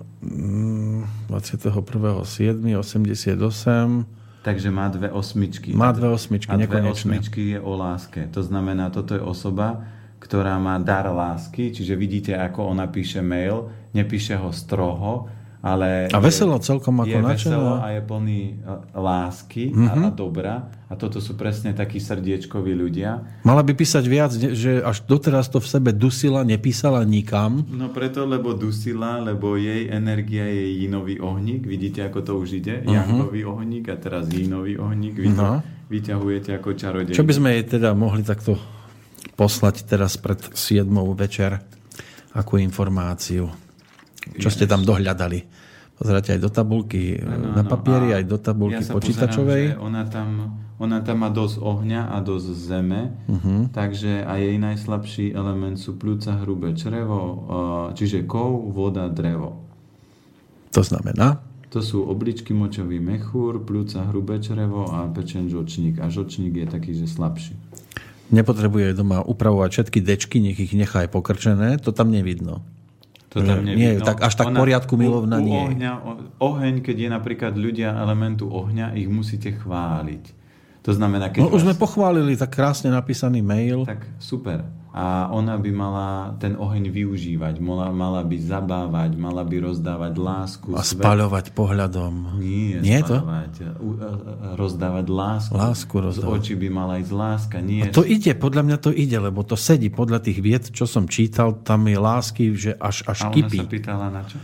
21.7.88 Takže má dve osmičky. Má dve osmičky, A dve osmičky je o láske. To znamená, toto je osoba, ktorá má dar lásky, čiže vidíte, ako ona píše mail, nepíše ho stroho, ale... A veselo celkom ako je veselo a je plný e, lásky mm-hmm. a, mhm. a dobra. A toto sú presne takí srdiečkoví ľudia. Mala by písať viac, že až doteraz to v sebe dusila, nepísala nikam. No preto, lebo dusila, lebo jej energia je jinový ohník. Vidíte, ako to už ide? Uh-huh. Jangový ohník a teraz jinový ohník. Vy to no. vyťahujete ako čarodej. Čo by sme jej teda mohli takto poslať teraz pred 7 večer akú informáciu. Čo ste tam dohľadali? Pozeráte aj do tabulky ano, na papieri, aj do tabulky ja počítačovej. Pozerám, ona, tam, ona tam má dosť ohňa a dosť zeme, uh-huh. takže aj jej najslabší element sú pľúca, hrubé črevo, čiže kov, voda, drevo. To znamená? To sú obličky, močový mechúr, pľúca, hrubé črevo a pečen žočník. A žočník je taký, že slabší. Nepotrebuje doma upravovať všetky dečky, nech ich nechá aj pokrčené, to tam nevidno. To tam nevidno. Nie, tak až tak Ona, poriadku milovná u, u nie. Ohňa, oheň, keď je napríklad ľudia elementu ohňa, ich musíte chváliť. To znamená, keď no, vás... už sme pochválili tak krásne napísaný mail. Tak super a ona by mala ten oheň využívať, mala, mala by zabávať, mala by rozdávať lásku. A svet. spaľovať pohľadom. Nie, nie spaľovať, to? Rozdávať lásku. Lásku rozdávať. Z očí by mala ísť láska. Nie. A to ide, podľa mňa to ide, lebo to sedí podľa tých vied, čo som čítal, tam je lásky, že až, až a kypí. Ona sa pýtala na čo?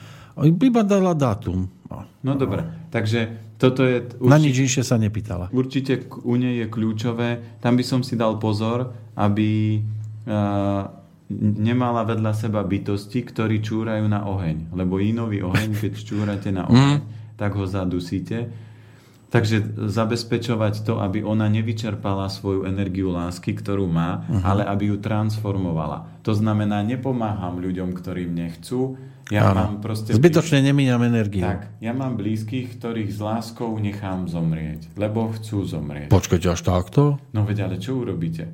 Iba dala dátum. No, no dobre, takže toto je... Určite, na nič inšie sa nepýtala. Určite u nej je kľúčové, tam by som si dal pozor, aby nemala vedľa seba bytosti, ktorí čúrajú na oheň. Lebo inový oheň, keď čúrate na oheň, mm. tak ho zadusíte. Takže zabezpečovať to, aby ona nevyčerpala svoju energiu lásky, ktorú má, uh-huh. ale aby ju transformovala. To znamená, nepomáham ľuďom, ktorým nechcú. Ja mám proste... Zbytočne nemíňam energiu. Tak, ja mám blízkych, ktorých s láskou nechám zomrieť, lebo chcú zomrieť. Počkajte, až takto? No veď, ale čo urobíte?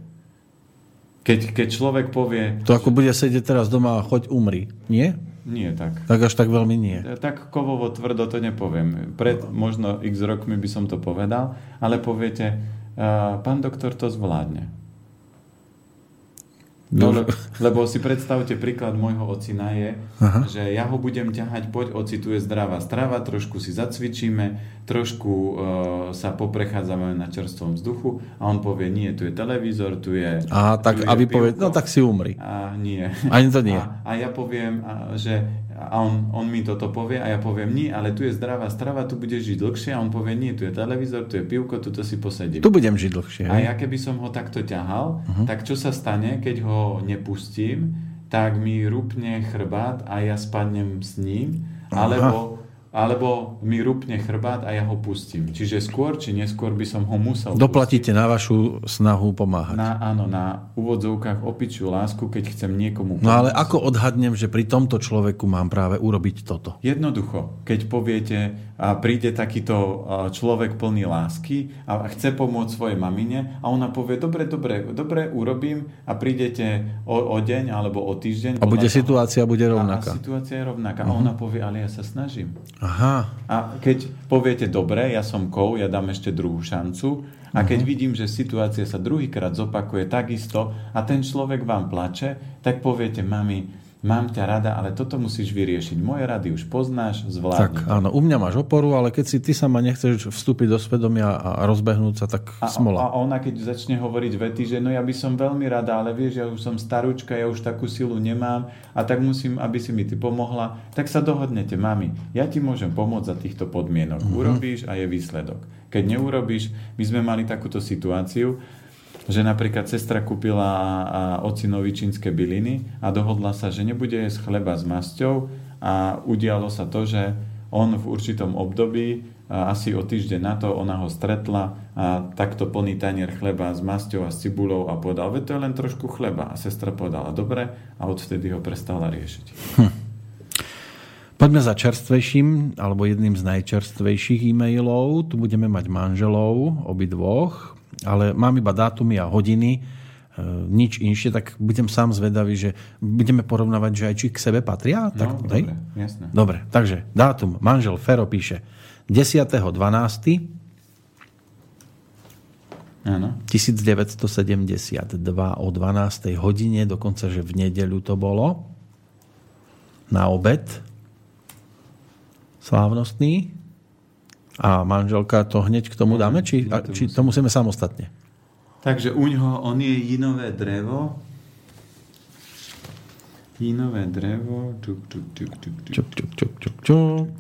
Keď, keď človek povie... To ako bude sedieť teraz doma a choď umri, nie? Nie tak. Tak až tak veľmi nie. Tak kovovo tvrdo to nepoviem. Pred možno x rokmi by som to povedal, ale poviete, pán doktor to zvládne. No, le, lebo si predstavte, príklad môjho ocina je, Aha. že ja ho budem ťahať, poď oci, tu je zdravá strava, trošku si zacvičíme, trošku uh, sa poprechádzame na čerstvom vzduchu a on povie, nie, tu je televízor, tu je A tak, tu povie, no tak si umri. A nie. Ani to nie. A, a ja poviem, a, že a on, on mi toto povie a ja poviem, nie, ale tu je zdravá strava, tu budeš žiť dlhšie a on povie, nie, tu je televízor, tu je pivko, tu si posedím. Tu budem žiť dlhšie. A ja keby som ho takto ťahal, uh-huh. tak čo sa stane, keď ho nepustím, tak mi rúpne chrbát a ja spadnem s ním, alebo alebo mi rupne chrbát a ja ho pustím. Čiže skôr či neskôr by som ho musel Doplatíte pustiť. na vašu snahu pomáhať. Na, áno, na úvodzovkách opičiu lásku, keď chcem niekomu pomôcť. No ale ako odhadnem, že pri tomto človeku mám práve urobiť toto? Jednoducho. Keď poviete, a príde takýto človek plný lásky a chce pomôcť svojej mamine a ona povie, dobre, dobre, dobre, urobím a prídete o, o deň alebo o týždeň. A bude situácia bude rovnaká. A, a situácia je rovnaká. Uh-huh. A ona povie, ale ja sa snažím. Aha. A keď poviete, dobre, ja som kov, ja dám ešte druhú šancu a keď uh-huh. vidím, že situácia sa druhýkrát zopakuje takisto a ten človek vám plače, tak poviete, mami, mám ťa rada, ale toto musíš vyriešiť. Moje rady už poznáš, zvládni. Tak, áno, u mňa máš oporu, ale keď si ty sama nechceš vstúpiť do svedomia a rozbehnúť sa, tak a, smola. A ona keď začne hovoriť vety, že no ja by som veľmi rada, ale vieš, ja už som starúčka, ja už takú silu nemám a tak musím, aby si mi ty pomohla, tak sa dohodnete, mami, ja ti môžem pomôcť za týchto podmienok. Uh-huh. Urobíš a je výsledok. Keď neurobíš, my sme mali takúto situáciu, že napríklad sestra kúpila ocinovi čínske byliny a dohodla sa, že nebude jesť chleba s masťou a udialo sa to, že on v určitom období, asi o týždeň na to, ona ho stretla a takto plný tanier chleba s masťou a s cibulou a povedal, veď to je len trošku chleba. A sestra povedala, dobre, a odvtedy ho prestala riešiť. Hm. Poďme za čerstvejším, alebo jedným z najčerstvejších e-mailov. Tu budeme mať manželov, obidvoch ale mám iba dátumy a hodiny, e, nič inšie, tak budem sám zvedavý, že budeme porovnávať, že aj či k sebe patria. No, tak, dobre, hej? jasné. Dobre, takže dátum. Manžel Fero píše 10.12. Áno. 1972 o 12. hodine, dokonca, že v nedeľu to bolo, na obed slávnostný. A manželka to hneď k tomu dáme, či, a, či to musíme samostatne? Takže u ňoho on je jinové drevo. Jinové drevo. Čuk, čuk, čuk, čuk, čuk, čuk, čuk, čuk, čuk.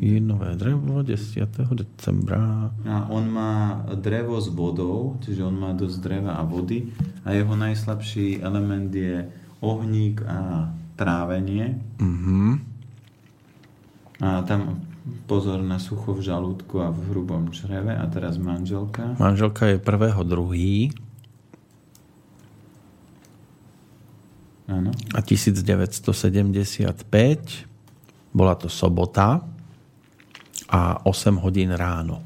Jinové drevo 10. decembra. A on má drevo s vodou, čiže on má dosť dreva a vody a jeho najslabší element je ohník a trávenie. Uh-huh. A tam pozor na sucho v žalúdku a v hrubom čreve. A teraz manželka. Manželka je prvého druhý. Áno. A 1975 bola to sobota a 8 hodín ráno.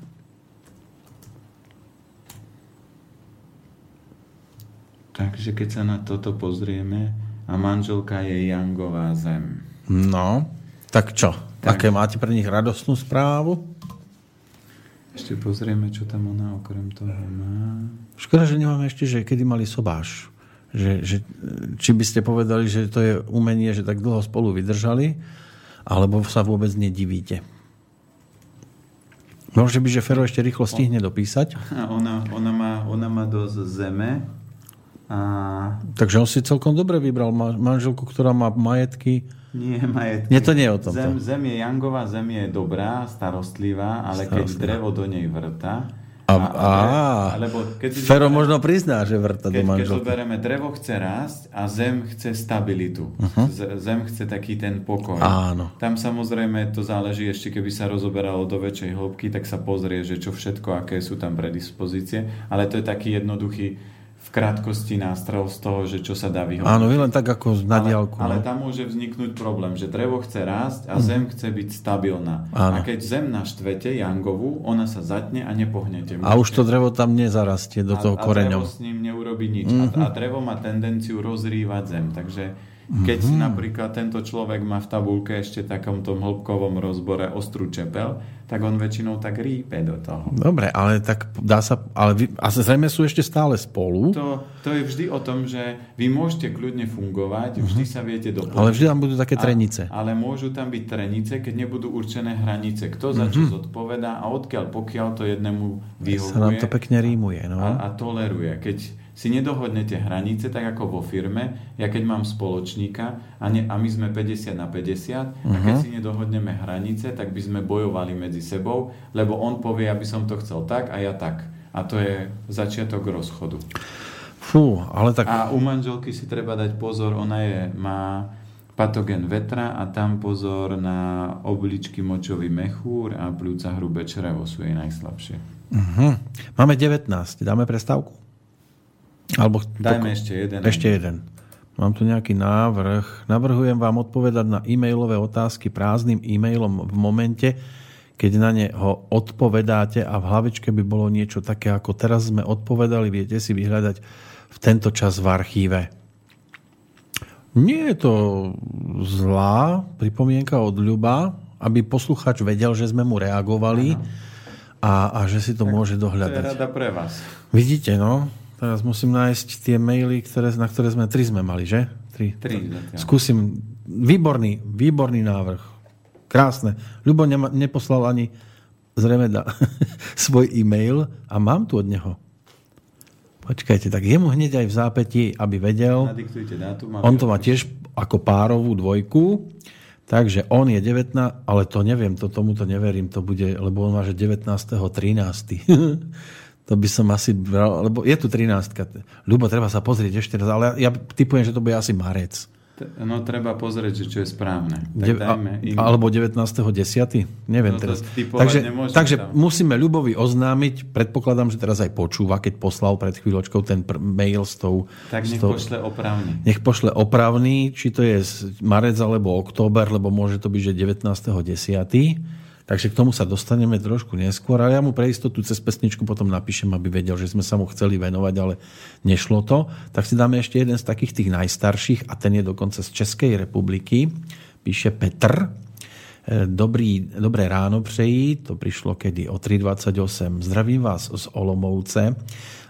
Takže keď sa na toto pozrieme a manželka je Jangová zem. No, tak čo? Tak. Aké máte pre nich radostnú správu? Ešte pozrieme, čo tam ona okrem toho má. Škoda, že nemáme ešte, že kedy mali sobáš. Že, že, či by ste povedali, že to je umenie, že tak dlho spolu vydržali, alebo sa vôbec nedivíte. Môže byť, že Fero ešte rýchlo stihne dopísať. Ona, ona, má, ona má dosť zeme. A... Takže on si celkom dobre vybral manželku, ktorá má majetky nie, majetky. Nie, to nie je o tom. Zem, zem je Jangová, zem je dobrá, starostlivá, ale keď drevo do nej vrta, A, a, alebo keď Fero možno prizná, že vrta do keď, keď manželky. zoberieme, drevo chce rásť a zem chce stabilitu. Z- Zem chce taký ten pokoj. Áno. Tam samozrejme to záleží, ešte keby sa rozoberalo do väčšej hĺbky, tak sa pozrie, že čo všetko, aké sú tam predispozície. Ale to je taký jednoduchý v krátkosti nástrel z toho, že čo sa dá vyhodnotiť. Áno, len tak ako na diálku. Ale, ale no. tam môže vzniknúť problém, že drevo chce rásť a zem chce byť stabilná. Áno. A keď zem naštvete Jangovú, ona sa zatne a nepohnete. A už to drevo tam nezarastie do toho a, a drevo s ním neurobi nič. Mm-hmm. A, a drevo má tendenciu rozrývať zem. Takže keď mm-hmm. napríklad tento človek má v tabulke ešte takomto hĺbkovom rozbore ostrú čepel, tak on väčšinou tak rýpe do toho. Dobre, ale tak dá sa... Ale vy, a zrejme sú ešte stále spolu, To, to je vždy o tom, že vy môžete kľudne fungovať, vždy sa viete doplniť. ale vždy tam budú také trenice. A, ale môžu tam byť trenice, keď nebudú určené hranice. Kto za čo zodpovedá a odkiaľ pokiaľ to jednému Sa nám vyhovuje to pekne rímuje. No. a, a toleruje. Keď si nedohodnete hranice, tak ako vo firme, ja keď mám spoločníka a, ne, a my sme 50 na 50, a keď si nedohodneme hranice, tak by sme bojovali medzi sebou, lebo on povie, aby som to chcel tak a ja tak. A to je začiatok rozchodu. Fú, ale tak... A u manželky si treba dať pozor, ona je, má patogen vetra a tam pozor na obličky močový mechúr a pľúca hrubé črevo sú jej najslabšie. Uh-huh. Máme 19. Dáme prestávku? Alebo Dajme ešte jeden. Ešte jeden. Mám tu nejaký návrh. Navrhujem vám odpovedať na e-mailové otázky prázdnym e-mailom v momente, keď na ne ho odpovedáte a v hlavičke by bolo niečo také, ako teraz sme odpovedali, viete si vyhľadať v tento čas v archíve. Nie je to zlá pripomienka od Ľuba, aby posluchač vedel, že sme mu reagovali a, a že si to môže To je dohľadať. rada pre vás. Vidíte, no? Teraz musím nájsť tie maily, ktoré, na ktoré sme... Tri sme mali, že? Tri. Tri zatiaľ. Skúsim. Výborný, výborný návrh. Krásne. Ľubo nema, neposlal ani zrejme da, svoj e-mail a mám tu od neho. Počkajte, tak jemu hneď aj v zápäti, aby vedel. Dátum. On to má tiež ako párovú dvojku. Takže on je 19, ale to neviem, to tomuto neverím, to bude, lebo on má, že 19. 13. to by som asi bral, lebo je tu 13. Ľubo, treba sa pozrieť ešte raz, ale ja typujem, že to bude asi marec. No treba pozrieť, že čo je správne. Tak De- dajme im... alebo 19.10. Neviem No teraz. Takže, takže tam. musíme Ľubovi oznámiť, predpokladám, že teraz aj počúva, keď poslal pred chvíľočkou ten pr- mail s tou... Tak nech tou- pošle opravne. nech pošle opravný, či to je marec alebo október, lebo môže to byť, že 19.10. Takže k tomu sa dostaneme trošku neskôr, ale ja mu pre istotu cez pesničku potom napíšem, aby vedel, že sme sa mu chceli venovať, ale nešlo to. Tak si dáme ešte jeden z takých tých najstarších a ten je dokonca z Českej republiky. Píše Petr. E, Dobrý, dobré ráno přeji, to prišlo kedy o 3.28. Zdravím vás z Olomouce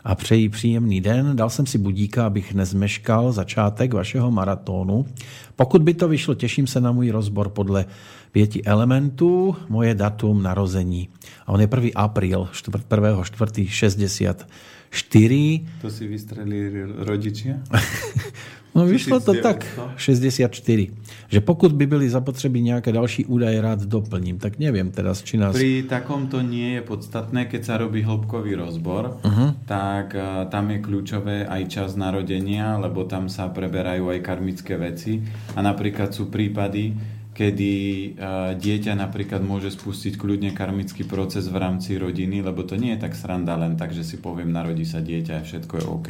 a přeji příjemný den. Dal jsem si budíka, abych nezmeškal začátek vašeho maratónu. Pokud by to vyšlo, těším se na můj rozbor podle pěti elementů, moje datum narození. A on je 1. apríl, 1. 4. 64. To si vystrelili rodičia? No vyšlo to 1900? tak, 64. Že pokud by byly zapotřebí nějaké další údaje, rád doplním. Tak neviem teraz, či nás... Pri takomto nie je podstatné, keď sa robí hĺbkový rozbor, uh-huh. tak a, tam je kľúčové aj čas narodenia, lebo tam sa preberajú aj karmické veci. A napríklad sú prípady, kedy dieťa napríklad môže spustiť kľudne karmický proces v rámci rodiny, lebo to nie je tak sranda len tak, že si poviem, narodí sa dieťa a všetko je OK.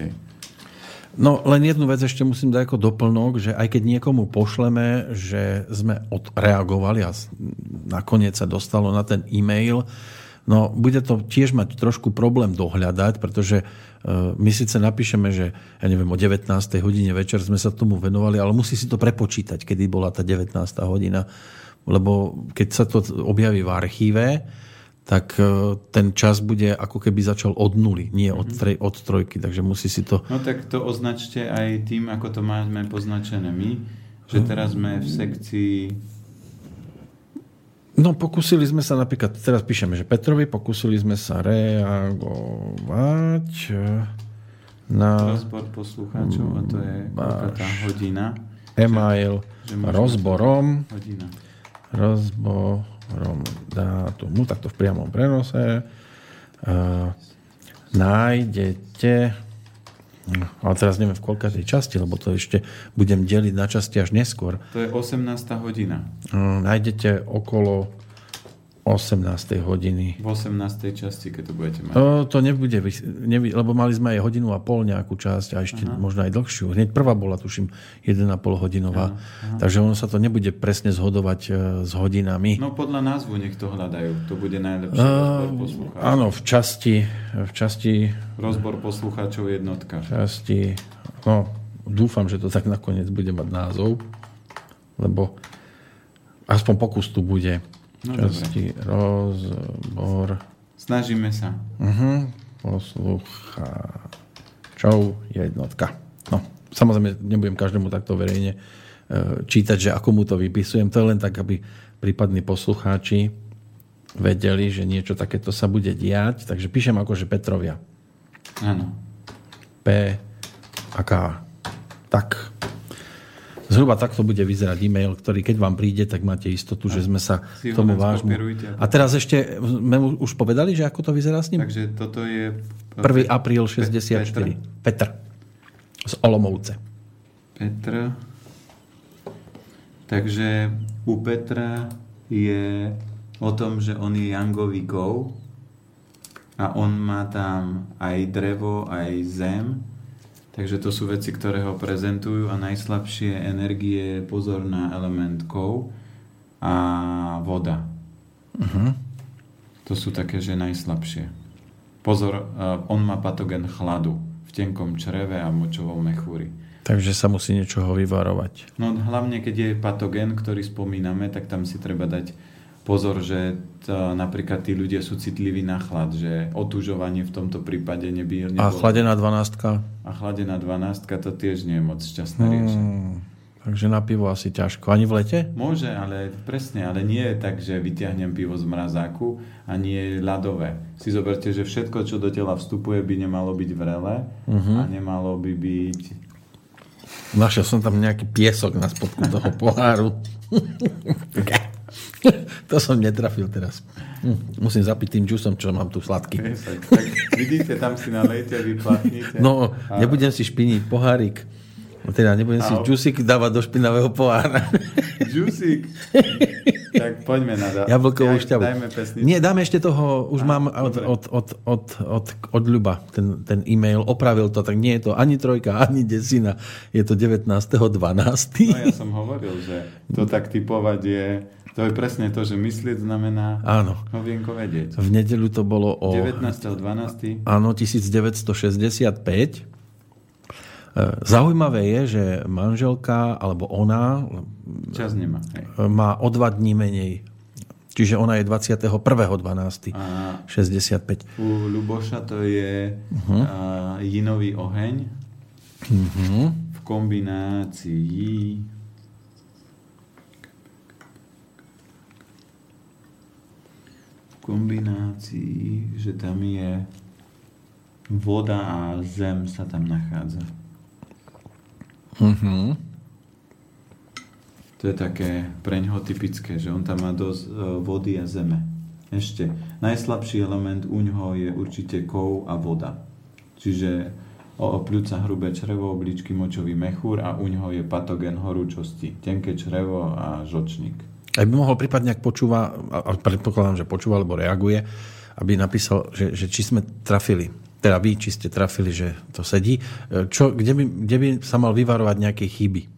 No len jednu vec ešte musím dať ako doplnok, že aj keď niekomu pošleme, že sme odreagovali a nakoniec sa dostalo na ten e-mail, no bude to tiež mať trošku problém dohľadať, pretože e, my síce napíšeme, že ja neviem, o 19. hodine večer sme sa tomu venovali, ale musí si to prepočítať, kedy bola tá 19. hodina, lebo keď sa to objaví v archíve, tak e, ten čas bude ako keby začal od nuly, nie od, trej, od trojky, takže musí si to No tak to označte aj tým, ako to máme poznačené my, že teraz sme v sekcii No pokúsili sme sa napríklad, teraz píšeme, že Petrovi pokúsili sme sa reagovať na rozbor poslucháčov a to je tá hodina. e-mail rozborom Hodina. rozborom dátumu, takto v priamom prenose. Uh, nájdete ale teraz neviem v koľkej časti, lebo to ešte budem deliť na časti až neskôr. To je 18. hodina. No, nájdete okolo 18. hodiny. V 18. časti, keď to budete mať. To, to nebude, nebude, lebo mali sme aj hodinu a pol nejakú časť a ešte aha. možno aj dlhšiu. Hneď prvá bola, tuším, 1,5 hodinová. Aha, aha. Takže ono sa to nebude presne zhodovať uh, s hodinami. No podľa názvu nech to hľadajú. To bude najlepšie uh, rozbor Áno, v časti, v časti... Rozbor poslucháčov jednotka. V časti... No, dúfam, že to tak nakoniec bude mať názov, lebo aspoň pokus tu bude. No, časti dobre. rozbor. Snažíme sa. Uh-huh. Poslucháčov jednotka. No, samozrejme, nebudem každému takto verejne e, čítať, že ako mu to vypisujem. To je len tak, aby prípadní poslucháči vedeli, že niečo takéto sa bude diať. Takže píšem akože Petrovia. Áno. P a K. Tak. Zhruba takto bude vyzerať e-mail, ktorý keď vám príde, tak máte istotu, že sme sa si tomu vážnu. A teraz ešte, sme už povedali, že ako to vyzerá s ním? Takže toto je... 1. apríl 64. Petr. Petr. Z Olomovce. Petr. Takže u Petra je o tom, že on je Jangový gov a on má tam aj drevo, aj zem Takže to sú veci, ktoré ho prezentujú a najslabšie energie pozor na element kov a voda. Uh-huh. To sú také, že najslabšie. Pozor, uh, on má patogen chladu v tenkom čreve a močovom mechúri. Takže sa musí niečoho vyvarovať. No hlavne, keď je patogen, ktorý spomíname, tak tam si treba dať pozor, že to, napríklad tí ľudia sú citliví na chlad, že otužovanie v tomto prípade neby... Nebolo. A chladená dvanáctka? A chladená dvanáctka to tiež nie je moc šťastné hmm, riešenie. Takže na pivo asi ťažko. Ani v lete? Môže, ale presne, ale nie je tak, že vyťahnem pivo z mrazáku a nie je ľadové. Si zoberte, že všetko, čo do tela vstupuje, by nemalo byť vrele uh-huh. a nemalo by byť... Našiel som tam nejaký piesok na spodku toho poháru. to som netrafil teraz. Hm, musím zapiť tým džusom, čo mám tu sladký. Tak, tak vidíte, tam si nalejte, vyplatnite. No, a... nebudem si špiniť pohárik. Teda nebudem a... si džusik dávať do špinavého pohára. Džusik? tak poďme na da- Jablkovú šťavu. Dajme pesničku. Nie, dáme ešte toho, už a, mám od, od, od, od, od, od Ľuba ten, ten e-mail, opravil to, tak nie je to ani trojka, ani desina, je to 19.12. No ja som hovoril, že to tak typovať je to je presne to, že myslieť znamená Áno. hovienko vedieť. V nedelu to bolo o... 19.12. Áno, 1965. E, zaujímavé je, že manželka, alebo ona... Čas nemá. Hej. Má o dva dní menej. Čiže ona je 21.12. 65. U Luboša to je uh-huh. uh, jinový oheň uh-huh. v kombinácii kombinácii, že tam je voda a zem sa tam nachádza. Mm-hmm. To je také pre ňoho typické, že on tam má dosť e, vody a zeme. Ešte, najslabší element u ňoho je určite kov a voda. Čiže o pľúca hrubé črevo, obličky močový mechúr a u ňoho je patogen horúčosti, tenké črevo a žočník. Aj by mohol prípadne, ak počúva, a predpokladám, že počúva alebo reaguje, aby napísal, že, že či sme trafili teda vy, či ste trafili, že to sedí. Čo, kde, by, kde by sa mal vyvarovať nejaké chyby?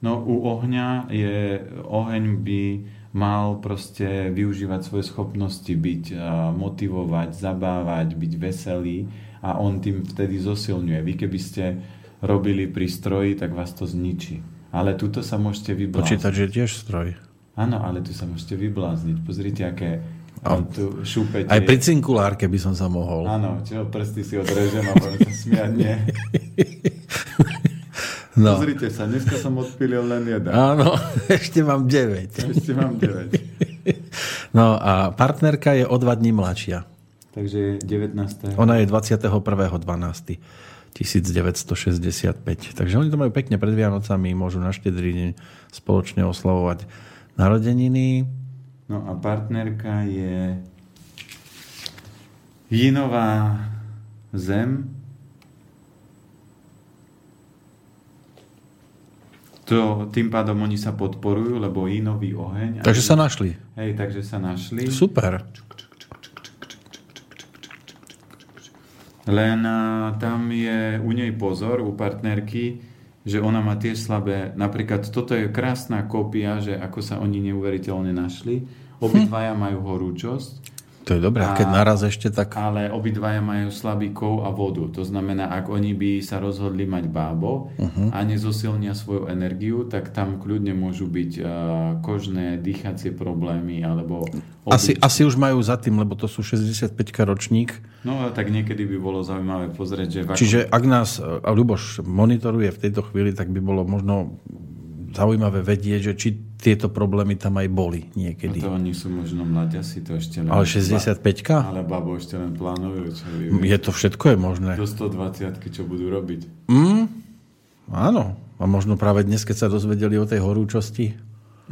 No u ohňa je, oheň by mal proste využívať svoje schopnosti, byť, motivovať, zabávať, byť veselý a on tým vtedy zosilňuje. Vy keby ste robili pri stroji, tak vás to zničí. Ale tuto sa môžete vyblázniť. Počítať, že tiež stroj. Áno, ale tu sa môžete vyblázniť. Pozrite, aké a, tu šúpete. Aj pri cinkulárke by som sa mohol. Áno, čo prsty si odrežem a budem sa smiať, nie. No. Pozrite sa, dneska som odpilil len jeden. Áno, ešte mám 9. Ešte mám 9. No a partnerka je o dva dní mladšia. Takže je 19. Ona je 21.12. 1965. Takže oni to majú pekne pred Vianocami, môžu na štedrý deň spoločne oslavovať narodeniny. No a partnerka je Jinová zem, to, tým pádom oni sa podporujú, lebo inový oheň. Takže sa našli. Hej, takže sa našli. Super. Len a, tam je u nej pozor, u partnerky, že ona má tie slabé, napríklad toto je krásna kópia, že ako sa oni neuveriteľne našli. Obidvaja hm. majú horúčosť to je dobré, a keď naraz ešte tak... Ale obidvaja majú slabý kov a vodu. To znamená, ak oni by sa rozhodli mať bábo uh-huh. a nezosilnia svoju energiu, tak tam kľudne môžu byť uh, kožné, dýchacie problémy alebo... Asi, asi už majú za tým, lebo to sú 65 ročník. No tak niekedy by bolo zaujímavé pozrieť, že... Ako... Čiže ak nás Ľuboš monitoruje v tejto chvíli, tak by bolo možno zaujímavé vedieť, že či tieto problémy tam aj boli niekedy. No to oni sú možno mladiasi, to ešte len... Ale 65 Ale babo ešte len plánujú. Čo je to všetko je možné. Do 120 čo budú robiť. Mm, áno. A možno práve dnes, keď sa dozvedeli o tej horúčosti.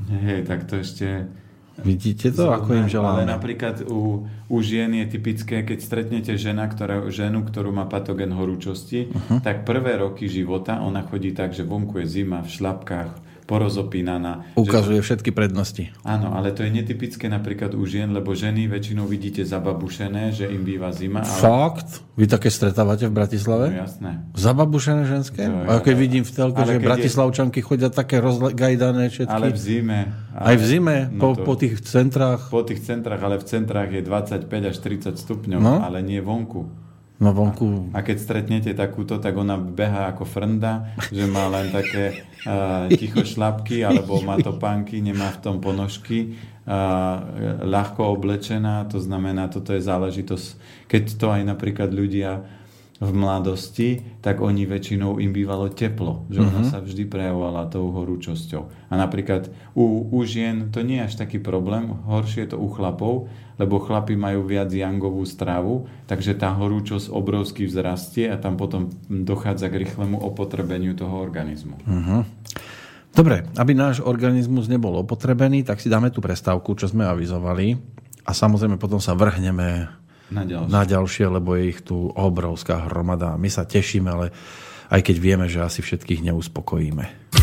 Hej, tak to ešte... Vidíte to, ako im želáme. Ale napríklad u, u žien je typické, keď stretnete žena, ktorá, ženu, ktorú má patogen horúčosti, uh-huh. tak prvé roky života ona chodí tak, že vonku je zima, v šlapkách, porozopínaná. Ukazuje že... všetky prednosti. Áno, ale to je netypické napríklad u žien, lebo ženy väčšinou vidíte zababušené, že im býva zima. Ale... Fakt? Vy také stretávate v Bratislave? No, jasné. Zababušené ženské? To, a keď ale... vidím v telke, že bratislavčanky je... chodia také rozgajdané všetky. Ale v zime. Ale... Aj v zime? No po, to... po tých centrách? Po tých centrách, ale v centrách je 25 až 30 stupňov, no? ale nie vonku. No vonku... A keď stretnete takúto, tak ona beha ako frnda, že má len také uh, ticho šlapky, alebo má topánky, nemá v tom ponožky, uh, ľahko oblečená, to znamená, toto je záležitosť. Keď to aj napríklad ľudia v mladosti, tak oni väčšinou im bývalo teplo, že ona uh-huh. sa vždy prejavovala tou horúčosťou. A napríklad u, u žien to nie je až taký problém, horšie je to u chlapov, lebo chlapi majú viac jangovú stravu, takže tá horúčosť obrovsky vzrastie a tam potom dochádza k rýchlemu opotrebeniu toho organizmu. Uh-huh. Dobre, aby náš organizmus nebol opotrebený, tak si dáme tú prestávku, čo sme avizovali a samozrejme potom sa vrhneme na ďalšie. na ďalšie, lebo je ich tu obrovská hromada. My sa tešíme, ale aj keď vieme, že asi všetkých neuspokojíme.